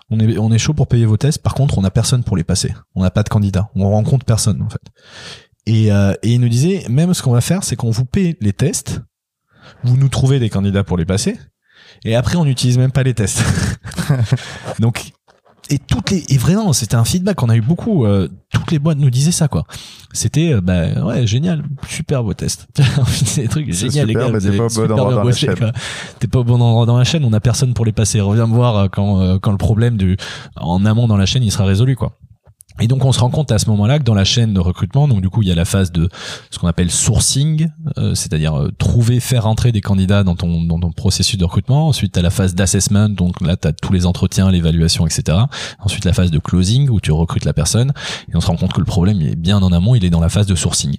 On est, on est chaud pour payer vos tests. Par contre, on n'a personne pour les passer. On n'a pas de candidat. On rencontre personne en fait. Et, euh, ils nous disaient même ce qu'on va faire, c'est qu'on vous paie les tests, vous nous trouvez des candidats pour les passer, Et après, on n'utilise même pas les tests. Donc, et toutes les et vraiment c'était un feedback qu'on a eu beaucoup euh, toutes les boîtes nous disaient ça quoi. C'était euh, bah ouais génial super beau test. C'est des trucs génial les gars mais t'es pas au bon endroit la chaîne. t'es pas au bon endroit dans la chaîne on a personne pour les passer. Reviens me voir euh, quand euh, quand le problème du en amont dans la chaîne il sera résolu quoi et donc on se rend compte à ce moment-là que dans la chaîne de recrutement, donc du coup il y a la phase de ce qu'on appelle sourcing, euh, c'est-à-dire euh, trouver, faire entrer des candidats dans ton dans ton processus de recrutement. Ensuite tu as la phase d'assessment, donc là tu as tous les entretiens, l'évaluation, etc. Ensuite la phase de closing où tu recrutes la personne. Et on se rend compte que le problème il est bien en amont, il est dans la phase de sourcing.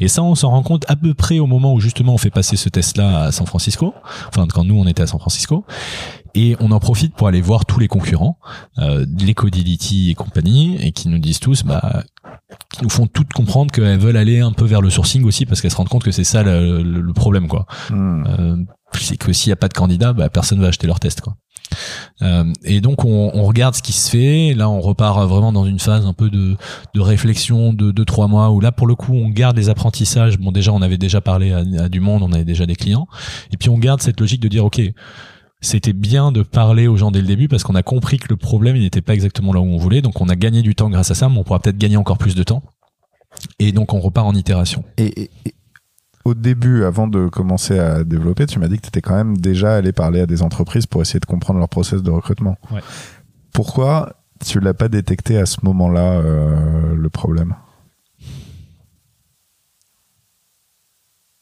Et ça, on s'en rend compte à peu près au moment où justement on fait passer ce test-là à San Francisco, enfin quand nous on était à San Francisco, et on en profite pour aller voir tous les concurrents, euh, les Codility et compagnie, et qui nous disent tous, bah, qui nous font toutes comprendre qu'elles veulent aller un peu vers le sourcing aussi parce qu'elles se rendent compte que c'est ça le, le- le problème, quoi. Hmm. Euh, c'est que s'il n'y a pas de candidat, bah, personne va acheter leur test, quoi. Euh, et donc on, regarde ce qui se fait. Là, on repart vraiment dans une phase un peu de, de réflexion de deux trois mois où là, pour le coup, on garde les apprentissages. Bon, déjà, on avait déjà parlé à, du monde, on avait déjà des clients, et puis on garde cette logique de dire, ok, c'était bien de parler aux gens dès le début parce qu'on a compris que le problème il n'était pas exactement là où on voulait. Donc on a gagné du temps grâce à ça, mais on pourra peut-être gagner encore plus de temps. Et donc on repart en itération. Au début, avant de commencer à développer, tu m'as dit que tu étais quand même déjà allé parler à des entreprises pour essayer de comprendre leur process de recrutement. Ouais. Pourquoi tu l'as pas détecté à ce moment-là, euh, le problème?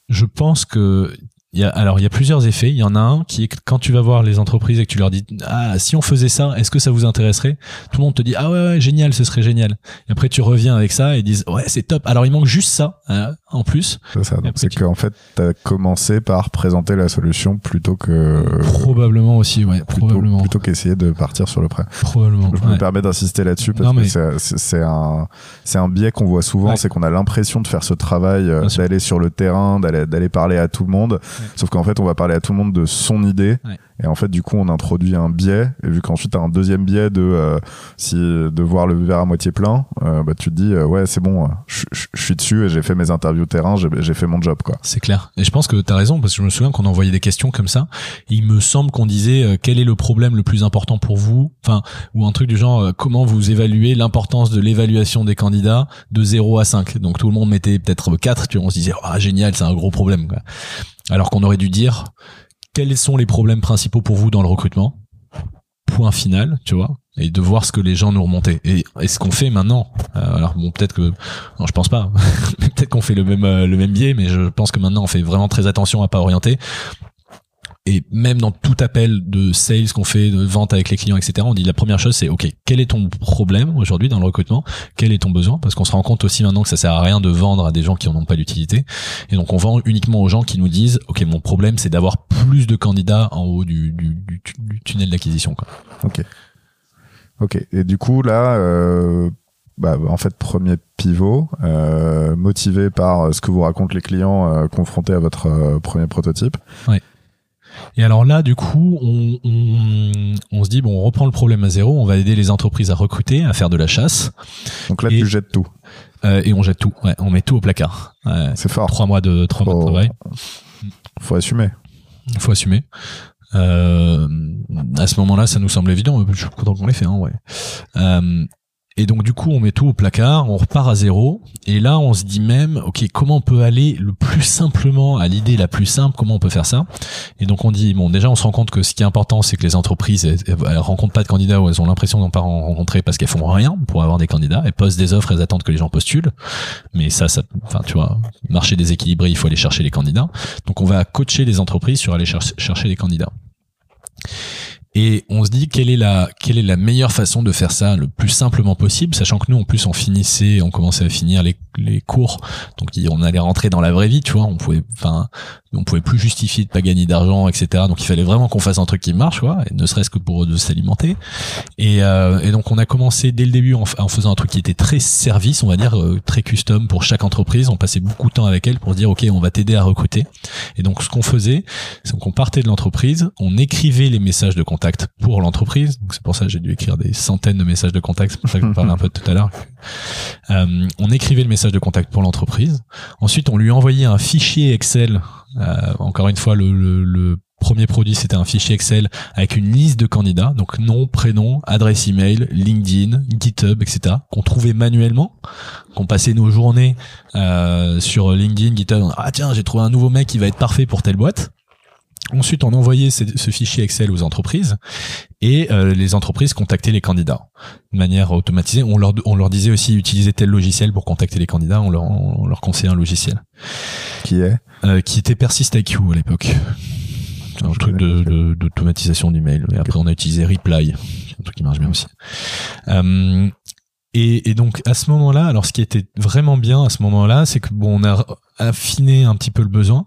Je pense que il y a, alors il y a plusieurs effets. Il y en a un qui est que quand tu vas voir les entreprises et que tu leur dis ah si on faisait ça, est-ce que ça vous intéresserait? Tout le monde te dit ah ouais, ouais génial, ce serait génial. Et après tu reviens avec ça et ils disent ouais c'est top. Alors il manque juste ça hein, en plus. C'est ça. Qu'en fait, tu as commencé par présenter la solution plutôt que Probablement aussi ouais plutôt, probablement plutôt qu'essayer de partir sur le prêt. probablement. Je ouais. me permets d'insister là-dessus parce Non, mais- que c'est- un, c'est un biais qu'on voit souvent, Ouais. c'est qu'on a l'impression de faire ce travail, euh, d'aller sur le terrain, d'aller d'aller parler à tout le monde. Sauf qu'en fait, on va parler à tout le monde de son idée. Et en fait, du coup, on introduit un biais. Et vu qu'ensuite, tu as un deuxième biais de, euh, si, de voir le verre à moitié plein, euh, bah, tu te dis, euh, ouais, c'est bon, euh, je suis dessus et j'ai fait mes interviews terrain, j'ai fait mon job, quoi. C'est clair. Et je pense que tu as raison, parce que je me souviens qu'on envoyait des questions comme ça. Il me semble qu'on disait euh, quel est le problème le plus important pour vous, enfin, ou un truc du genre comment vous évaluez l'importance de l'évaluation des candidats de 0 à 5. Donc tout le monde mettait peut-être 4, tu vois, on se disait ah génial, c'est un gros problème. Quoi. Alors qu'on aurait dû dire quels sont les problèmes principaux pour vous dans le recrutement? Point final, tu vois, et de voir ce que les gens nous remontaient. Et, et ce qu'on fait maintenant, euh, alors bon, peut-être que, non, je pense pas, peut-être qu'on fait le même euh, le même biais, mais je pense que maintenant on fait vraiment très attention à pas orienter. Et même dans tout appel de sales qu'on fait, de vente avec les clients, etc., on dit la première chose, c'est OK, quel est ton problème aujourd'hui dans le recrutement? Quel est ton besoin? Parce qu'on se rend compte aussi maintenant que ça sert à rien de vendre à des gens qui en ont pas d'utilité. Et donc on vend uniquement aux gens qui nous disent OK, mon problème, c'est d'avoir plus de candidats en haut du, du, du, tu- du tunnel d'acquisition. quoi. Ok. Et du coup, là, euh, bah, en fait, premier pivot, euh, motivé par euh, ce que vous racontent les clients euh, confrontés à votre euh, premier prototype. Et alors là, du coup, on, on, on se dit, bon, on reprend le problème à zéro, on va aider les entreprises à recruter, à faire de la chasse, Donc là, Et- tu jettes tout. euh, et on jette tout. Ouais, on met tout au placard. Ouais, C'est fort. trois mois de trois mois de travail. Faut assumer. faut assumer. Euh, à ce moment-là, ça nous semble évident. Je suis content qu'on l'ait fait, hein, ouais. Euh, et donc du coup, on met tout au placard, on repart à zéro. Et là, on se dit même, ok, comment on peut aller le plus simplement à l'idée la plus simple Comment on peut faire ça? Et donc on dit, bon, déjà, on se rend compte que ce qui est important, c'est que les entreprises, elles, elles rencontrent pas de candidats ou elles ont l'impression d'en pas en rencontrer parce qu'elles font rien pour avoir des candidats. Elles posent des offres, elles attendent que les gens postulent. Mais ça, ça, enfin, tu vois, marché déséquilibré, il faut aller chercher les candidats. Donc on va coacher les entreprises sur aller cher- chercher les candidats. Et on se dit quelle est la quelle est la meilleure façon de faire ça le plus simplement possible, sachant que nous en plus on finissait, on commençait à finir les, les cours, donc on allait rentrer dans la vraie vie, tu vois, on pouvait, enfin, on pouvait plus justifier de pas gagner d'argent, etc. Donc il fallait vraiment qu'on fasse un truc qui marche, quoi, et ne serait-ce que pour de s'alimenter. Et, euh, et donc on a commencé dès le début en, en faisant un truc qui était très service, on va dire euh, très custom pour chaque entreprise. On passait beaucoup de temps avec elle pour dire ok, on va t'aider à recruter. Et donc ce qu'on faisait, c'est qu'on partait de l'entreprise, on écrivait les messages de contact pour l'entreprise. Donc c'est pour ça que j'ai dû écrire des centaines de messages de contact. Je parlais un peu tout à l'heure. Euh, on écrivait le message de contact pour l'entreprise. Ensuite, on lui envoyait un fichier Excel. Euh, encore une fois, le, le, le premier produit, c'était un fichier Excel avec une liste de candidats, donc nom, prénom, adresse email, LinkedIn, GitHub, etc., qu'on trouvait manuellement, qu'on passait nos journées euh, sur LinkedIn, GitHub. Ah tiens, j'ai trouvé un nouveau mec qui va être parfait pour telle boîte. Ensuite, on envoyait ce, ce fichier Excel aux entreprises et euh, les entreprises contactaient les candidats de manière automatisée. On leur, on leur disait aussi utiliser tel logiciel pour contacter les candidats. On leur, on leur conseillait un logiciel Qui est? Euh, qui était PersistIQ à l'époque. C'est un Je truc de, de- d'automatisation d'email. Et après, on a utilisé Reply, un truc qui marche bien aussi. Euh, et, et donc à ce moment-là, alors ce qui était vraiment bien à ce moment-là, c'est que bon, on a affiné un petit peu le besoin.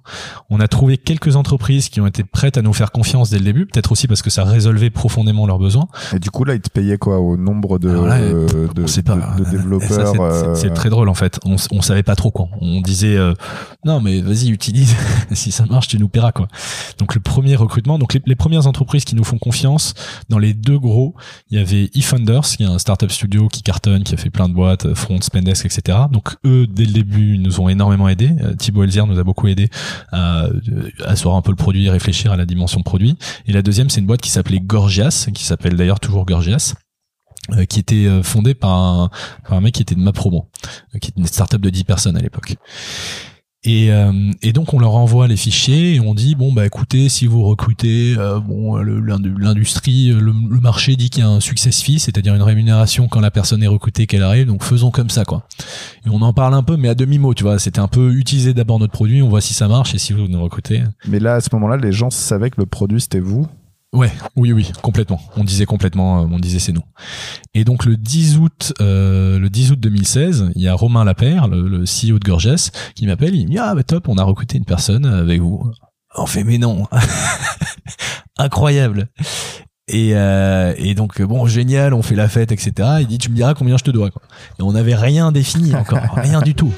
On a trouvé quelques entreprises qui ont été prêtes à nous faire confiance dès le début, peut-être aussi parce que ça résolvait profondément leurs besoins. Et du coup, là, ils te payaient quoi au nombre de, là, euh, de, on sait pas. de- développeurs c'est- euh, c'est très drôle en fait. On, on savait pas trop quoi. On disait euh, non mais vas-y utilise. si ça marche, tu nous paieras quoi. Donc le premier recrutement, donc les, les premières entreprises qui nous font confiance, dans les deux gros, il y avait eFunders, qui est un startup studio qui cartonne, qui a fait plein de boîtes, euh, Front, Spendesk, etc. Donc eux dès le début ils nous ont énormément aidé. Euh, Thibaut nous a beaucoup aidé à euh, asseoir un peu le produit, réfléchir à la dimension produit. Et la deuxième c'est une boîte qui s'appelait Gorgias, qui s'appelle d'ailleurs toujours Gorgias euh, qui était fondée par un, par un mec qui était de ma promo, qui était une startup de 10 personnes à l'époque. Et, euh, et donc on leur envoie les fichiers et on dit bon bah écoutez si vous recrutez euh, bon l'industrie euh, le, le marché dit qu'il y a un success fee c'est-à-dire une rémunération quand la personne est recrutée qu'elle arrive donc faisons comme ça quoi et on en parle un peu mais à demi mot tu vois c'était un peu utiliser d'abord notre produit on voit si ça marche et si vous nous recrutez Mais là, à ce moment-là, les gens savaient que le produit, c'était vous. Ouais, oui, oui, complètement. On disait complètement, euh, on disait c'est nous. Et donc le 10 août, euh, le 10 août 2016, il y a Romain Lapère, le, CEO de Gorges, qui m'appelle. Il me dit ah bah top, on a recruté une personne avec vous. On fait mais non, incroyable. Et, euh, et donc bon génial, on fait la fête, etc. Il dit tu me diras combien je te dois. Quoi. Et on n'avait rien défini encore, rien du tout.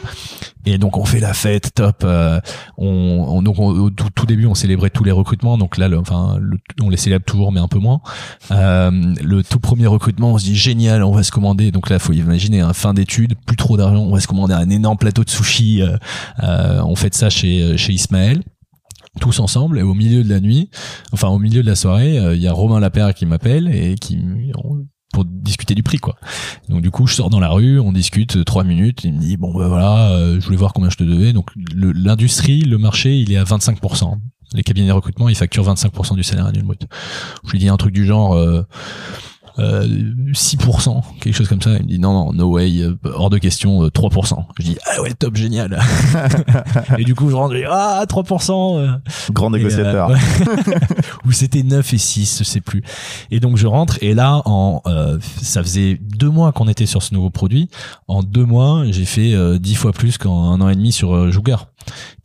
Et donc on fait la fête, top. euh, on, on- donc on- au tout, début on célébrait tous les recrutements. Donc là, le- enfin, le- on les célèbre toujours, mais un peu moins. Euh, le tout premier recrutement, on se dit génial, on va se commander. Donc là, faut imaginer un fin d'études, plus trop d'argent, on va se commander un énorme plateau de sushi. euh, euh, on fait ça chez chez Ismaël tous ensemble et au milieu de la nuit, enfin au milieu de la soirée, euh, il y a Romain Lapère qui m'appelle et qui pour discuter du prix quoi. Donc du coup, je sors dans la rue, on discute euh, trois minutes, il me dit bon ben voilà, euh, je voulais voir combien je te devais. Donc l'industrie, le marché, il est à 25%. Les cabinets de recrutement, ils facturent 25% du salaire annuel brut. Je lui dis un truc du genre euh, 6%, quelque chose comme ça. Il me dit non, non, no way, euh, hors de question, euh, 3%. Je dis ah ouais, top, génial. et du coup, je rentre, ah 3%. euh. Grand négociateur. euh, ouais. Ou c'était 9 et 6, je sais plus. Et donc je rentre et là, en, euh, ça faisait deux mois qu'on était sur ce nouveau produit. En deux mois, j'ai fait euh, dix fois plus qu'en un an et demi sur euh, Jouger.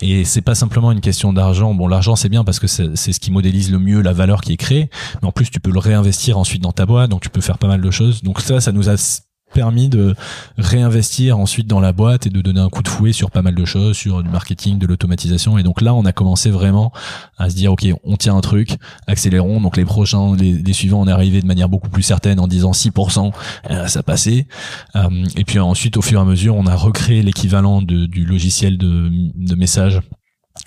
Et c'est pas simplement une question d'argent. Bon, l'argent c'est bien parce que c'est ce qui modélise le mieux la valeur qui est créée. Mais en plus, tu peux le réinvestir ensuite dans ta boîte, donc tu peux faire pas mal de choses. Donc ça, ça nous a permis de réinvestir ensuite dans la boîte et de donner un coup de fouet sur pas mal de choses, sur du marketing, de l'automatisation. Et donc là, on a commencé vraiment à se dire, OK, on tient un truc, accélérons. Donc les prochains, les, suivants, on est arrivé de manière beaucoup plus certaine en disant 6%, euh, ça passait. Euh, et puis ensuite, au fur et à mesure, on a recréé l'équivalent du logiciel de, de message.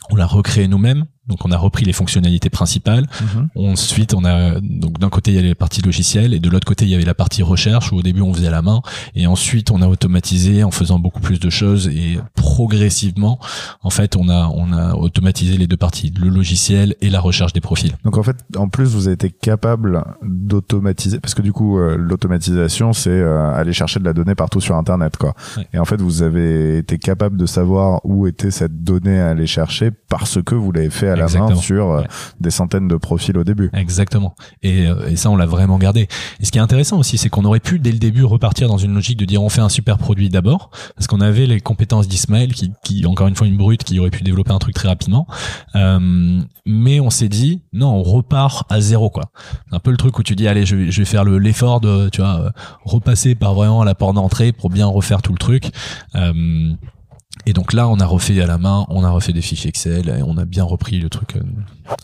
On l'a recréé nous-mêmes. Donc on a repris les fonctionnalités principales. Mhm. Ensuite, on a donc d'un côté il y avait la partie logicielle et de l'autre côté il y avait la partie recherche où au début on faisait à la main et ensuite on a automatisé en faisant beaucoup plus de choses et progressivement en fait on a on a automatisé les deux parties, le logiciel et la recherche des profils. Donc en fait, en plus, vous avez été capable d'automatiser, parce que du coup, euh, l'automatisation, c'est euh, aller chercher de la donnée partout sur Internet, quoi. Ouais. Et en fait, vous avez été capable de savoir où était cette donnée à aller chercher parce que vous l'avez fait à la main Exactement. sur euh, Ouais. des centaines de profils au début. Exactement. Et, euh, et ça, on l'a vraiment gardé. Et ce qui est intéressant aussi, c'est qu'on aurait pu dès le début repartir dans une logique de dire on fait un super produit d'abord, parce qu'on avait les compétences d'Ismaël, qui, qui encore une fois une brute, qui aurait pu développer un truc très rapidement. Euh, mais on s'est dit non, on repart à zéro quoi. C'est un peu le truc où tu dis allez, je vais, je vais faire le l'effort de tu vois euh, repasser par vraiment la porte d'entrée pour bien refaire tout le truc. Euh, et donc là, on a refait à la main, on a refait des fichiers Excel et on a bien repris le truc. euh,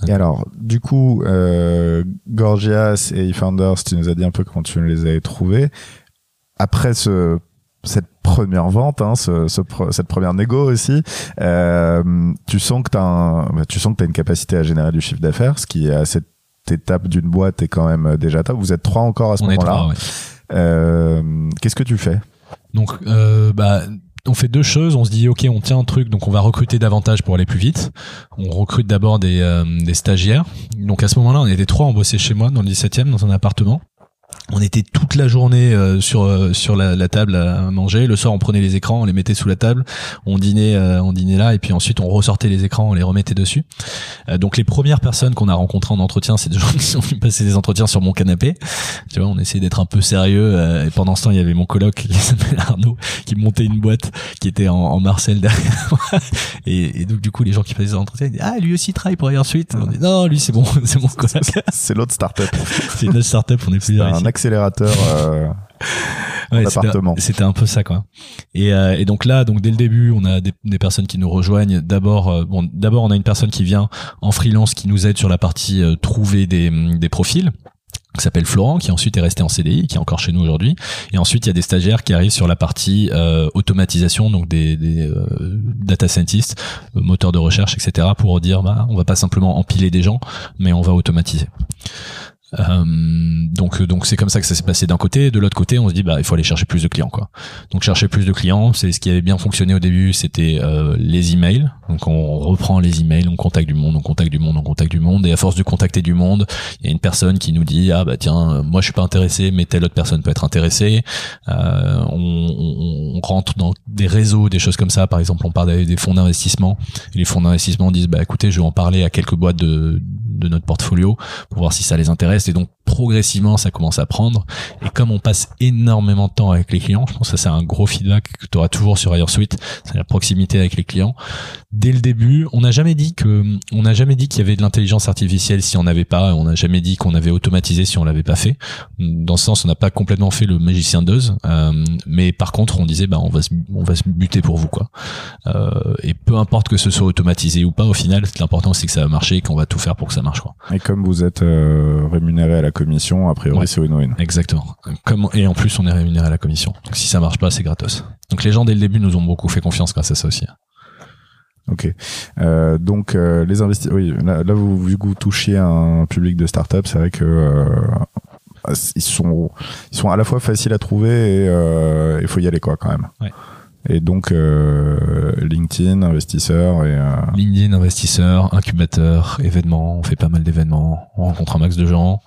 Et alors, du coup, euh, Gorgias et eFounders, tu nous as dit un peu comment tu les avais trouvés. Après ce cette première vente, hein, ce, ce pre- cette première négo aussi, euh, tu sens que un, bah, tu sens que t'as une capacité à générer du chiffre d'affaires, ce qui à cette étape d'une boîte est quand même déjà top. Vous êtes trois encore à ce moment-là. ouais. Euh, Qu'est-ce que tu fais? Donc, bah, on fait deux choses. On se dit, ok, on tient un truc, donc on va recruter davantage pour aller plus vite. On recrute d'abord des, euh, stagiaires. Donc à ce moment-là, on était trois, on bossait chez moi dans le 17e, dans un appartement. On était toute la journée euh, sur euh, sur la, la table à manger. Le soir, on prenait les écrans, on les mettait sous la table, on dînait euh, on dînait là, et puis ensuite on ressortait les écrans, on les remettait dessus. Euh, donc les premières personnes qu'on a rencontrées en entretien, c'est des gens qui sont venus passer des entretiens sur mon canapé. Tu vois, on essayait d'être un peu sérieux. euh, et pendant ce temps, il y avait mon coloc qui s'appelle Arnaud, qui montait une boîte qui était en, en Marcel derrière moi. Et, et donc du coup, les gens qui faisaient des entretiens, ils disaient ah lui aussi il travaille pour Air Suite. On dit non, lui c'est bon, c'est mon coloc. C'est l'autre startup. c'est une autre startup, on est plusieurs. Accélérateur. euh, Ouais, appartement. c'était- un peu ça, quoi. Et, euh, et donc là, donc dès le début, on a des, des personnes qui nous rejoignent. D'abord, euh, bon, d'abord, on a une personne qui vient en freelance qui nous aide sur la partie euh, trouver des, des profils qui s'appelle Florent, qui ensuite est resté en CDI, qui est encore chez nous aujourd'hui. Et ensuite, il y a des stagiaires qui arrivent sur la partie euh, automatisation, donc des, des euh, data scientists, euh, moteurs de recherche, etc., pour dire, bah, on va pas simplement empiler des gens, mais on va automatiser. Euh, donc donc c'est comme ça que ça s'est passé d'un côté. De l'autre côté on se dit bah il faut aller chercher plus de clients quoi. Donc chercher plus de clients c'est ce qui avait bien fonctionné au début c'était euh, les emails. Donc on reprend les emails on contacte du monde on contacte du monde on contacte du monde. Et à force de contacter du monde il y a une personne qui nous dit ah bah tiens moi je suis pas intéressé mais telle autre personne peut être intéressée. Euh, on, on- rentre dans des réseaux des choses comme ça. Par exemple on parle des fonds d'investissement. Et les fonds d'investissement disent bah écoutez je vais en parler à quelques boîtes de de notre portfolio pour voir si ça les intéresse et donc progressivement ça commence à prendre. Et comme on passe énormément de temps avec les clients je pense que ça c'est un gros feedback que tu auras toujours sur Suite c'est la proximité avec les clients. Dès le début on n'a jamais dit que on n'a jamais dit qu'il y avait de l'intelligence artificielle si on n'avait pas on n'a jamais dit qu'on avait automatisé si on l'avait pas fait. Dans ce sens on n'a pas complètement fait le magicien d'Oz euh, mais par contre on disait bah on va se, on va se buter pour vous quoi. Euh, et peu importe que ce soit automatisé ou pas au final l'important c'est que ça va marcher et qu'on va tout faire pour que ça marche quoi. Et comme vous êtes euh, à la commission, a priori Ouais. c'est win-win. Exactement. Comme, et en plus, on est rémunéré à la commission. Donc si ça marche pas, c'est gratos. Donc les gens dès le début nous ont beaucoup fait confiance grâce à ça aussi. Ok. Euh, donc euh, les investisseurs, oui, là, là, vous, vu que vous touchiez un public de start-up, c'est vrai que euh, ils sont ils sont à la fois faciles à trouver et il faut y aller quoi quand même. Ouais. Et donc euh, LinkedIn, investisseurs et euh, LinkedIn, investisseur, incubateur, événements. On fait pas mal d'événements. On rencontre un max de gens.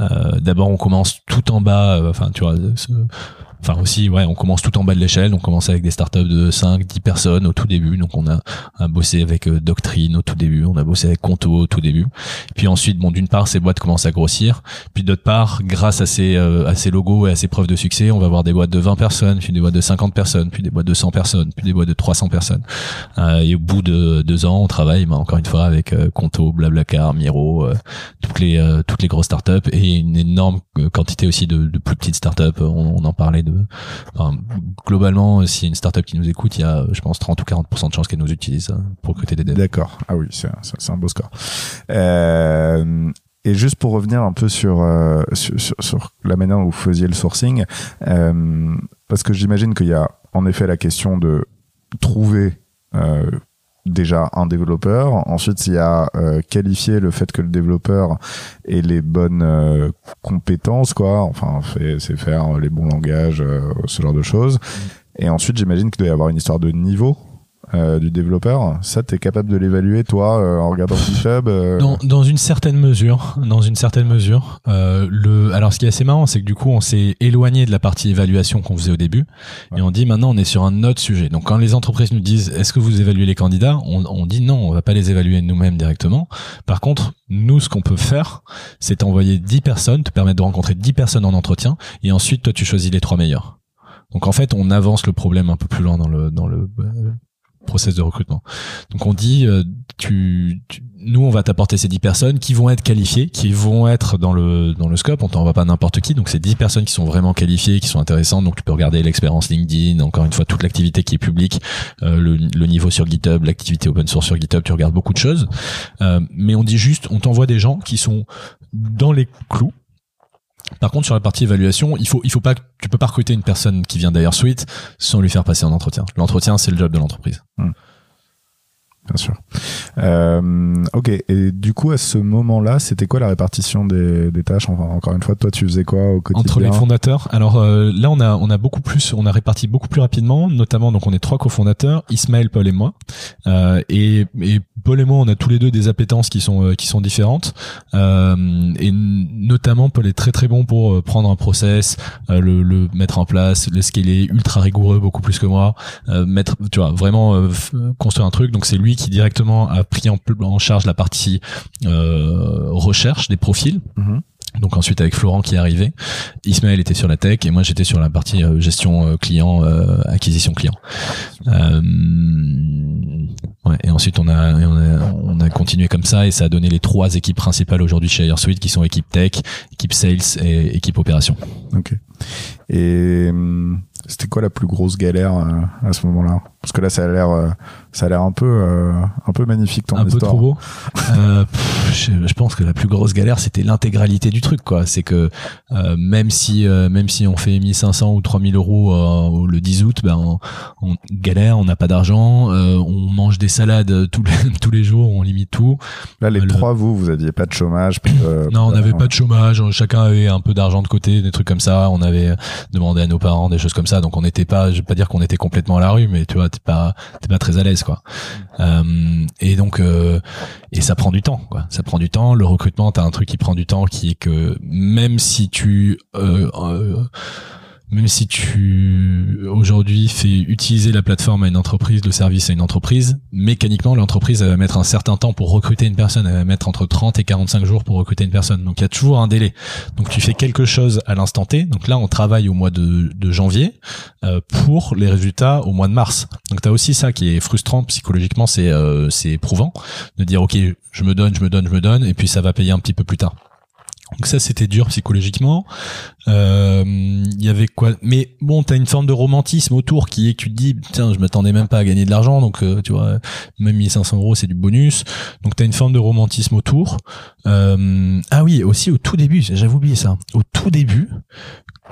Euh, D'abord, on commence tout en bas. euh, Enfin, tu vois. Enfin aussi, ouais, on commence tout en bas de l'échelle. On commence avec des startups de 5, 10 personnes au tout début. Donc on a, a bossé avec euh, Doctrine au tout début. On a bossé avec Conto au tout début. Puis ensuite, bon, d'une part, ces boîtes commencent à grossir. Puis d'autre part, grâce à ces, euh, à ces logos et à ces preuves de succès, on va avoir des boîtes de 20 personnes, puis des boîtes de 50 personnes, puis des boîtes de 100 personnes, puis des boîtes de 300 personnes. Euh, et au bout de deux ans, on travaille, bah, encore une fois, avec euh, Conto, Blablacar, Miro, euh, toutes les euh, toutes les grosses startups et une énorme quantité aussi de, de plus petites startups. On, on en parlait de. enfin, globalement, a une startup qui nous écoute, il y a, je pense, 30 ou 40% de chances qu'elle nous utilise euh, pour recruter des devs. D'accord. Ah oui, c'est un beau score. Euh, et juste pour revenir un peu sur, euh, sur, sur- la manière dont vous faisiez le sourcing, euh, parce que j'imagine qu'il y a en effet la question de trouver déjà un développeur. Ensuite, il y a euh, qualifier le fait que le développeur ait les bonnes euh, compétences, quoi. Enfin, c'est faire les bons langages, euh, ce genre de choses. Et ensuite, j'imagine qu'il doit y avoir une histoire de niveau euh, du développeur. Ça, t'es capable de l'évaluer, toi, euh, en regardant GitHub euh, Dans, dans une certaine mesure, dans une certaine mesure, euh, le. Alors, ce qui est assez marrant, c'est que du coup, on s'est éloigné de la partie évaluation qu'on faisait au début, et on dit maintenant, on est sur un autre sujet. Donc, quand les entreprises nous disent, est-ce que vous évaluez les candidats, on, on dit non, on va pas les évaluer nous-mêmes directement. Par contre, nous, ce qu'on peut faire, c'est t'envoyer 10 personnes, te permettre de rencontrer 10 personnes en entretien, et ensuite, toi, tu choisis les trois meilleurs. Donc, en fait, on avance le problème un peu plus loin dans le dans le euh, process de recrutement. Donc, on dit, euh, tu, nous on va t'apporter ces 10 personnes qui vont être qualifiées, qui vont être dans le dans le scope, on t'envoie pas n'importe qui, donc c'est 10 personnes qui sont vraiment qualifiées, qui sont intéressantes, donc tu peux regarder l'expérience LinkedIn, encore une fois toute l'activité qui est publique, euh, le, le niveau sur GitHub, l'activité open source sur GitHub, tu regardes beaucoup de choses, Euh, mais on dit juste, on t'envoie des gens qui sont dans les clous, Par contre, sur la partie évaluation, il faut, il faut pas, tu peux pas recruter une personne qui vient d'ailleurs suite sans lui faire passer un entretien. L'entretien, c'est le job de l'entreprise. Bien sûr. Euh, ok. Et du coup, à ce moment-là, c'était quoi la répartition des, des tâches? Enfin, Encore une fois, toi, tu faisais quoi au quotidien? Entre les fondateurs. Alors euh, là, on a, on a beaucoup plus, on a réparti beaucoup plus rapidement. Notamment, donc on est trois cofondateurs, Ismaël, Paul et moi. Euh, et, et Paul et moi, on a tous les deux des appétences qui sont, euh, qui sont différentes. Euh, et notamment, Paul est très très bon pour euh, prendre un process, le, mettre en place, le scaler, ultra rigoureux, beaucoup plus que moi. mettre, tu vois, vraiment construire un truc. Donc c'est lui qui directement a pris en, charge la partie recherche des profils. Mhm. Donc ensuite avec Florent qui est arrivé, Ismaël était sur la tech et moi j'étais sur la partie euh, gestion euh, client, euh, acquisition client. Euh, ouais, et ensuite on a, on a on a continué comme ça et ça a donné les trois équipes principales aujourd'hui chez Airsuite qui sont équipe tech, équipe sales et équipe opération. Ok. Et hum, c'était quoi la plus grosse galère euh, à ce moment-là? Parce que là, ça a l'air, euh, ça a l'air un peu, euh, un peu magnifique ton un histoire. peu trop beau. Pff, je, je pense que la plus grosse galère, c'était l'intégralité du truc, quoi. C'est que même si, même si on fait 1500 ou 3000 euros le 10 août, ben on, on galère, on n'a pas d'argent, on mange des salades tous les tous les jours, on limite tout. Là, les Le- trois, vous, vous aviez pas de chômage. de- Non, on n'avait pas de chômage, chacun avait un peu d'argent de côté, des trucs comme ça. On avait demandé à nos parents des choses comme ça, donc on n'était pas, je vais pas dire qu'on était complètement à la rue, mais tu vois, t'es pas, très à l'aise, quoi. Euh, et donc, euh, et ça prend du temps. Ça prend du temps. Le recrutement, t'as un truc qui prend du temps, qui est que même si tu euh, même si tu aujourd'hui fais utiliser la plateforme à une entreprise, le service à une entreprise, mécaniquement l'entreprise va mettre un certain temps pour recruter une personne, elle va mettre entre 30 et 45 jours pour recruter une personne. Donc il y a toujours un délai. Donc tu fais quelque chose à l'instant T. Donc là on travaille au mois de, de janvier euh, pour les résultats au mois de mars. Donc tu as aussi ça qui est frustrant psychologiquement, c'est euh, c'est éprouvant de dire OK, je me donne, je me donne, je me donne et puis ça va payer un petit peu plus tard. Donc ça c'était dur psychologiquement. Euh, Il y avait quoi? Mais bon, t'as une forme de romantisme autour qui est que tu te dis tiens, je m'attendais même pas à gagner de l'argent, donc euh, tu vois, même 1500 euros c'est du bonus. Donc t'as une forme de romantisme autour. Euh, ah oui, aussi au tout début, j'avais oublié ça. Au tout début,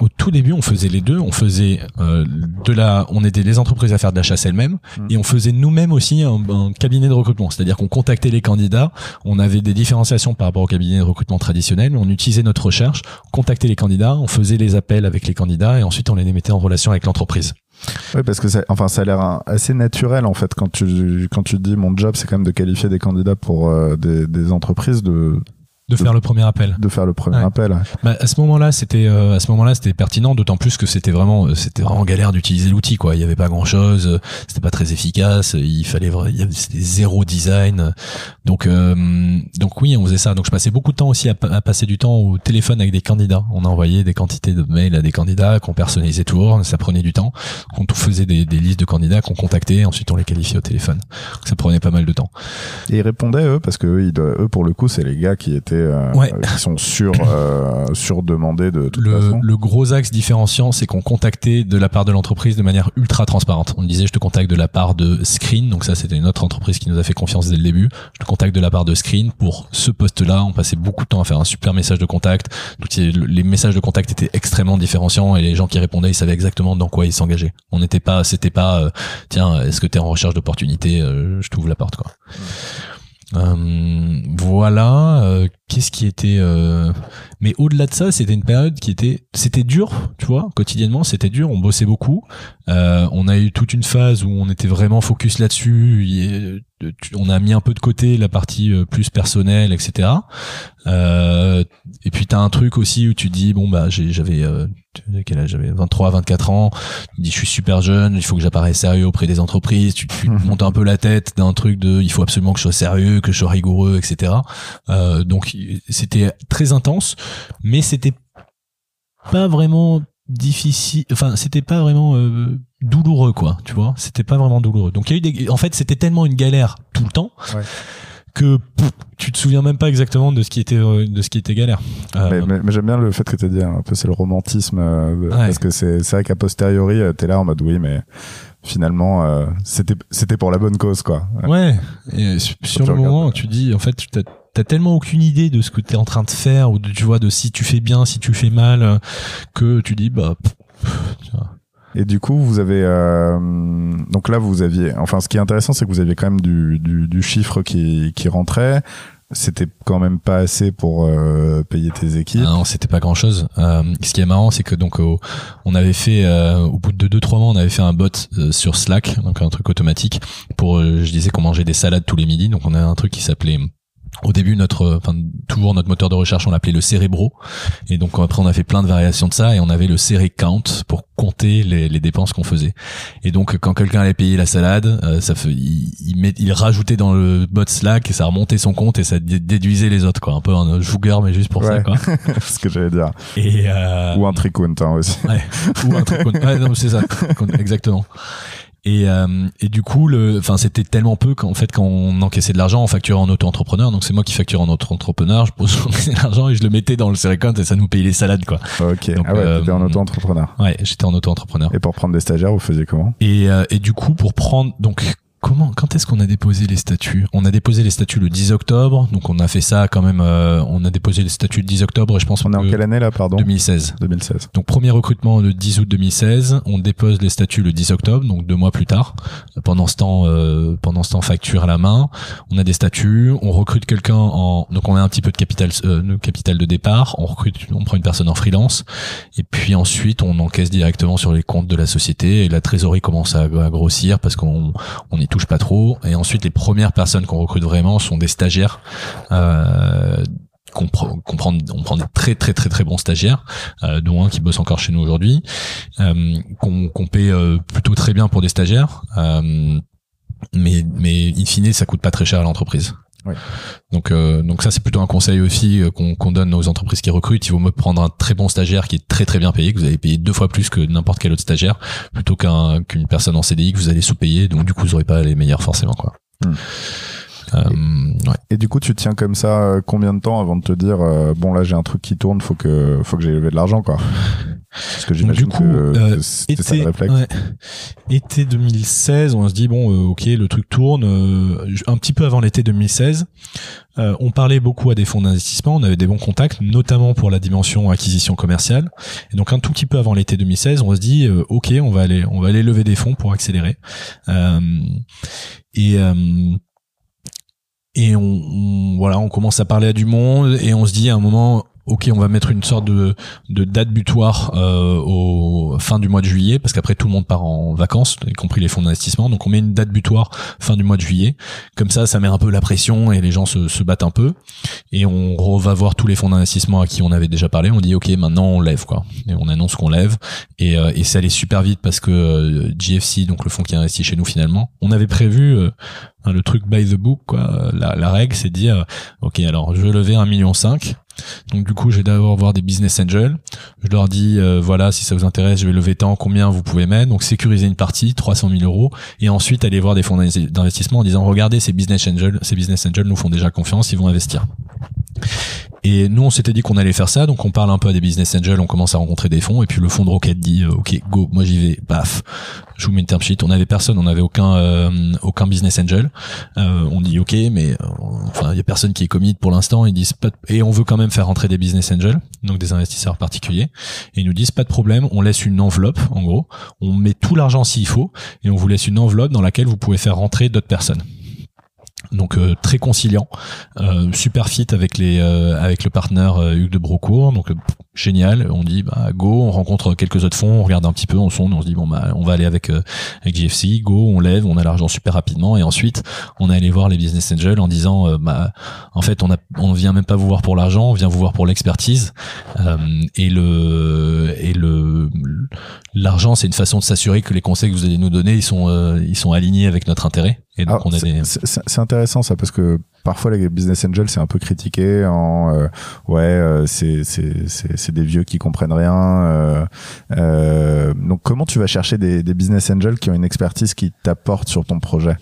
au tout début, on faisait les deux. On faisait euh, de la, on aidait les entreprises à faire de la chasse elles-mêmes, Mhm. et on faisait nous-mêmes aussi un, un cabinet de recrutement. C'est-à-dire qu'on contactait les candidats. On avait des différenciations par rapport au cabinet de recrutement traditionnel. On utilisait notre recherche, on contactait les candidats, on faisait les appels avec les candidats, et ensuite on les mettait en relation avec l'entreprise. Oui, parce que ça, enfin, ça a l'air assez naturel en fait quand tu quand tu dis mon job, c'est quand même de qualifier des candidats pour euh, des, des entreprises de De faire le premier appel. de faire le premier Ouais. appel. Bah, à ce moment-là, c'était euh, à ce moment-là, c'était pertinent, d'autant plus que c'était vraiment, euh, c'était vraiment galère d'utiliser l'outil, quoi. Il y avait pas grand-chose, euh, c'était pas très efficace, euh, il fallait, il y avait c'était zéro design. Donc, euh, donc oui, on faisait ça. Donc, je passais beaucoup de temps aussi à, pa- à passer du temps au téléphone avec des candidats. On envoyait des quantités de mails à des candidats qu'on personnalisait toujours, ça prenait du temps. On tout faisait des, des listes de candidats qu'on contactait, ensuite on les qualifiait au téléphone. Donc, ça prenait pas mal de temps. Et ils répondaient eux parce que eux, ils doivent- eux pour le coup, c'est les gars qui étaient euh, Ouais. qui sont sur euh, sur demandés de toute le, façon. le gros axe différenciant, c'est qu'on contactait de la part de l'entreprise de manière ultra transparente. On disait, je te contacte de la part de Screen, donc ça c'était une autre entreprise qui nous a fait confiance dès le début. Je te contacte de la part de Screen pour ce poste-là. On passait beaucoup de temps à faire un super message de contact. Donc les messages de contact étaient extrêmement différenciants et les gens qui répondaient, ils savaient exactement dans quoi ils s'engageaient. On n'était pas, c'était pas, euh, tiens, est-ce que tu es en recherche d'opportunité Euh, Je t'ouvre la porte, quoi. Voilà. euh, Qu'est-ce qui était euh, Mais au-delà de ça, c'était une période qui était, c'était dur, tu vois, quotidiennement, c'était dur. On bossait beaucoup. Euh, on a eu toute une phase où on était vraiment focus là-dessus. Tu- On a mis un peu de côté la partie euh, plus personnelle, etc. Euh, et puis t'as un truc aussi où tu dis bon bah j'avais euh, quel âge j'avais 23 24 ans tu dis je suis super jeune il faut que j'apparaisse sérieux auprès des entreprises tu, tu te montes un peu la tête d'un truc de il faut absolument que je sois sérieux que je sois rigoureux etc euh, donc c'était très intense mais c'était pas vraiment difficile enfin c'était pas vraiment euh, douloureux quoi tu vois c'était pas vraiment douloureux donc il y a eu des en fait c'était tellement une galère tout le temps Ouais. que pff, tu te souviens même pas exactement de ce qui était euh, de ce qui était galère Euh, Mais, mais- mais j'aime bien le fait que tu as dit un peu c'est le romantisme euh, Ouais. parce que c'est c'est vrai qu'à posteriori euh, t'es là en mode oui mais finalement euh, c'était c'était pour la bonne cause quoi. Ouais. Et su- sur le moment, tu dis, en fait, tu t'as- t'as tellement aucune idée de ce que t'es en train de faire ou de, tu vois, de si tu fais bien, si tu fais mal, euh, que tu dis, bah, tu vois. Et du coup, vous avez euh, donc là, vous aviez. Enfin, ce qui est intéressant, c'est que vous aviez quand même du, du, du chiffre qui, qui rentrait. C'était quand même pas assez pour euh, payer tes équipes. Ah non, c'était pas grand chose. Euh, ce qui est marrant, c'est que donc au- on avait fait euh, au bout de deux trois mois, on avait fait un bot euh, sur Slack, donc un truc automatique pour. euh, je disais qu'on mangeait des salades tous les midis, donc on a un truc qui s'appelait au début notre enfin toujours notre moteur de recherche on l'appelait le Cerebro et donc après on a fait plein de variations de ça et on avait le Cere Count pour compter les, les dépenses qu'on faisait et donc quand quelqu'un allait payer la salade euh, ça fait il, il, met- il rajoutait dans le bot Slack et ça remontait son compte et ça dé- déduisait les autres quoi un peu un joueur mais juste pour ça quoi ce que j'allais dire. et euh, Ou un tricount hein, aussi. Ouais, ou un truc. Ouais, non, c'est ça, exactement. Et, euh, et du coup, le, enfin, c'était tellement peu qu'en fait, quand on encaissait de l'argent, on facturait en auto-entrepreneur. Donc c'est moi qui facture en auto-entrepreneur. Je pose l'argent et je le mettais dans le Cerecount et ça nous payait les salades, quoi. Ok. Donc, ah ouais, euh, t'étais en auto-entrepreneur. Ouais, j'étais en auto-entrepreneur. Et pour prendre des stagiaires, vous faisiez comment? Et, euh, et du coup, pour prendre, donc, comment, quand est-ce qu'on a déposé les statuts? On a déposé les statuts le 10 octobre. Donc on a fait ça quand même. euh, on a déposé les statuts le 10 octobre. Et je pense On est en que quelle année là, pardon? 2016. 2016. Donc premier recrutement le 10 août 2016, on dépose les statuts le 10 octobre, donc deux mois plus tard. Pendant ce temps, euh, pendant ce temps facture à la main, on a des statuts, on recrute quelqu'un en, donc on a un petit peu de capital, euh, de capital de départ, on recrute, on prend une personne en freelance, et puis ensuite on encaisse directement sur les comptes de la société et la trésorerie commence à, à grossir parce qu'on on n'y touche pas trop. Et ensuite les premières personnes qu'on recrute vraiment sont des stagiaires. Euh, qu'on prend, on prend des très très très très bons stagiaires, euh, dont un qui bosse encore chez nous aujourd'hui, euh, qu'on paie euh, plutôt très bien pour des stagiaires, mais mais in fine ça coûte pas très cher à l'entreprise. Oui. Donc euh, donc ça c'est plutôt un conseil aussi euh, qu'on donne aux entreprises qui recrutent. Il vaut mieux prendre un très bon stagiaire qui est très très bien payé, que vous allez payer deux fois plus que n'importe quel autre stagiaire, plutôt qu'un qu'une personne en CDI que vous allez sous-payer. Donc du coup vous aurez pas les meilleurs forcément quoi. Hmm. Euh, ouais. Et du coup, tu tiens comme ça combien de temps avant de te dire euh, bon là j'ai un truc qui tourne, faut que faut que j'ai levé de l'argent quoi? Parce que du coup, que euh, c'était ça le été, ouais. été 2016, on se dit bon, euh, ok, le truc tourne. euh, un petit peu avant l'été 2016, euh, on parlait beaucoup à des fonds d'investissement, on avait des bons contacts, notamment pour la dimension acquisition commerciale. Et donc un tout petit peu avant l'été 2016, on se dit euh, ok, on va aller, on va aller lever des fonds pour accélérer. Euh, et euh, et on, on- voilà, on commence à parler à du monde et on se dit à un moment, ok, on va mettre une sorte de, date butoir euh, au fin du mois de juillet, parce qu'après tout le monde part en vacances, y compris les fonds d'investissement. Donc on met une date butoir fin du mois de juillet. Comme ça, ça met un peu la pression et les gens se, battent un peu. Et on va voir tous les fonds d'investissement à qui on avait déjà parlé. On dit ok, maintenant on lève quoi. Et on annonce qu'on lève. Et, euh, et ça allait super vite parce que euh, GFC, donc le fonds qui a investi chez nous finalement, on avait prévu euh, Hein, le truc by the book, quoi. La, règle, c'est de dire, ok, alors je vais lever un million cinq. Donc du coup, je vais d'abord voir des business angels. Je leur dis, euh, voilà, si ça vous intéresse, je vais lever tant, combien vous pouvez mettre. Donc sécuriser une partie, 300 000 euros, et ensuite aller voir des fonds d'investissement en disant, regardez, ces business angels, ces business angels nous font déjà confiance, ils vont investir. Et nous, on s'était dit qu'on allait faire ça, donc on parle un peu à des business angels, on commence à rencontrer des fonds, et puis le fonds de Rocket dit, euh, ok, go, moi j'y vais, paf, je vous mets une term sheet. On avait personne, on n'avait aucun euh, aucun business angel. Euh, on dit ok, mais euh, enfin il y a personne qui est commit pour l'instant. Ils disent pas de- et on veut quand même faire rentrer des business angels, donc des investisseurs particuliers. Et ils nous disent pas de problème, on laisse une enveloppe en gros, on met tout l'argent s'il faut, et on vous laisse une enveloppe dans laquelle vous pouvez faire rentrer d'autres personnes. Donc euh, très conciliant, euh, super fit avec les euh, avec le partenaire euh, Hugues de Brocourt, donc génial. On dit bah go, on rencontre quelques autres fonds, on regarde un petit peu, on sonde, on se dit bon bah on va aller avec euh, avec JFC, go, on lève, on a l'argent super rapidement. Et ensuite on est allé voir les business angels en disant euh, bah en fait on a on vient même pas vous voir pour l'argent, on vient vous voir pour l'expertise. Euh, et le et le l'argent c'est une façon de s'assurer que les conseils que vous allez nous donner ils sont euh, ils sont alignés avec notre intérêt. Et donc Alors, on a c'est- des intéressant ça parce que parfois les business angels c'est un peu critiqué en euh, ouais euh, c'est c'est c'est des vieux qui comprennent rien. euh, euh, donc comment tu vas chercher des, des business angels qui ont une expertise qui t'apporte sur ton projet?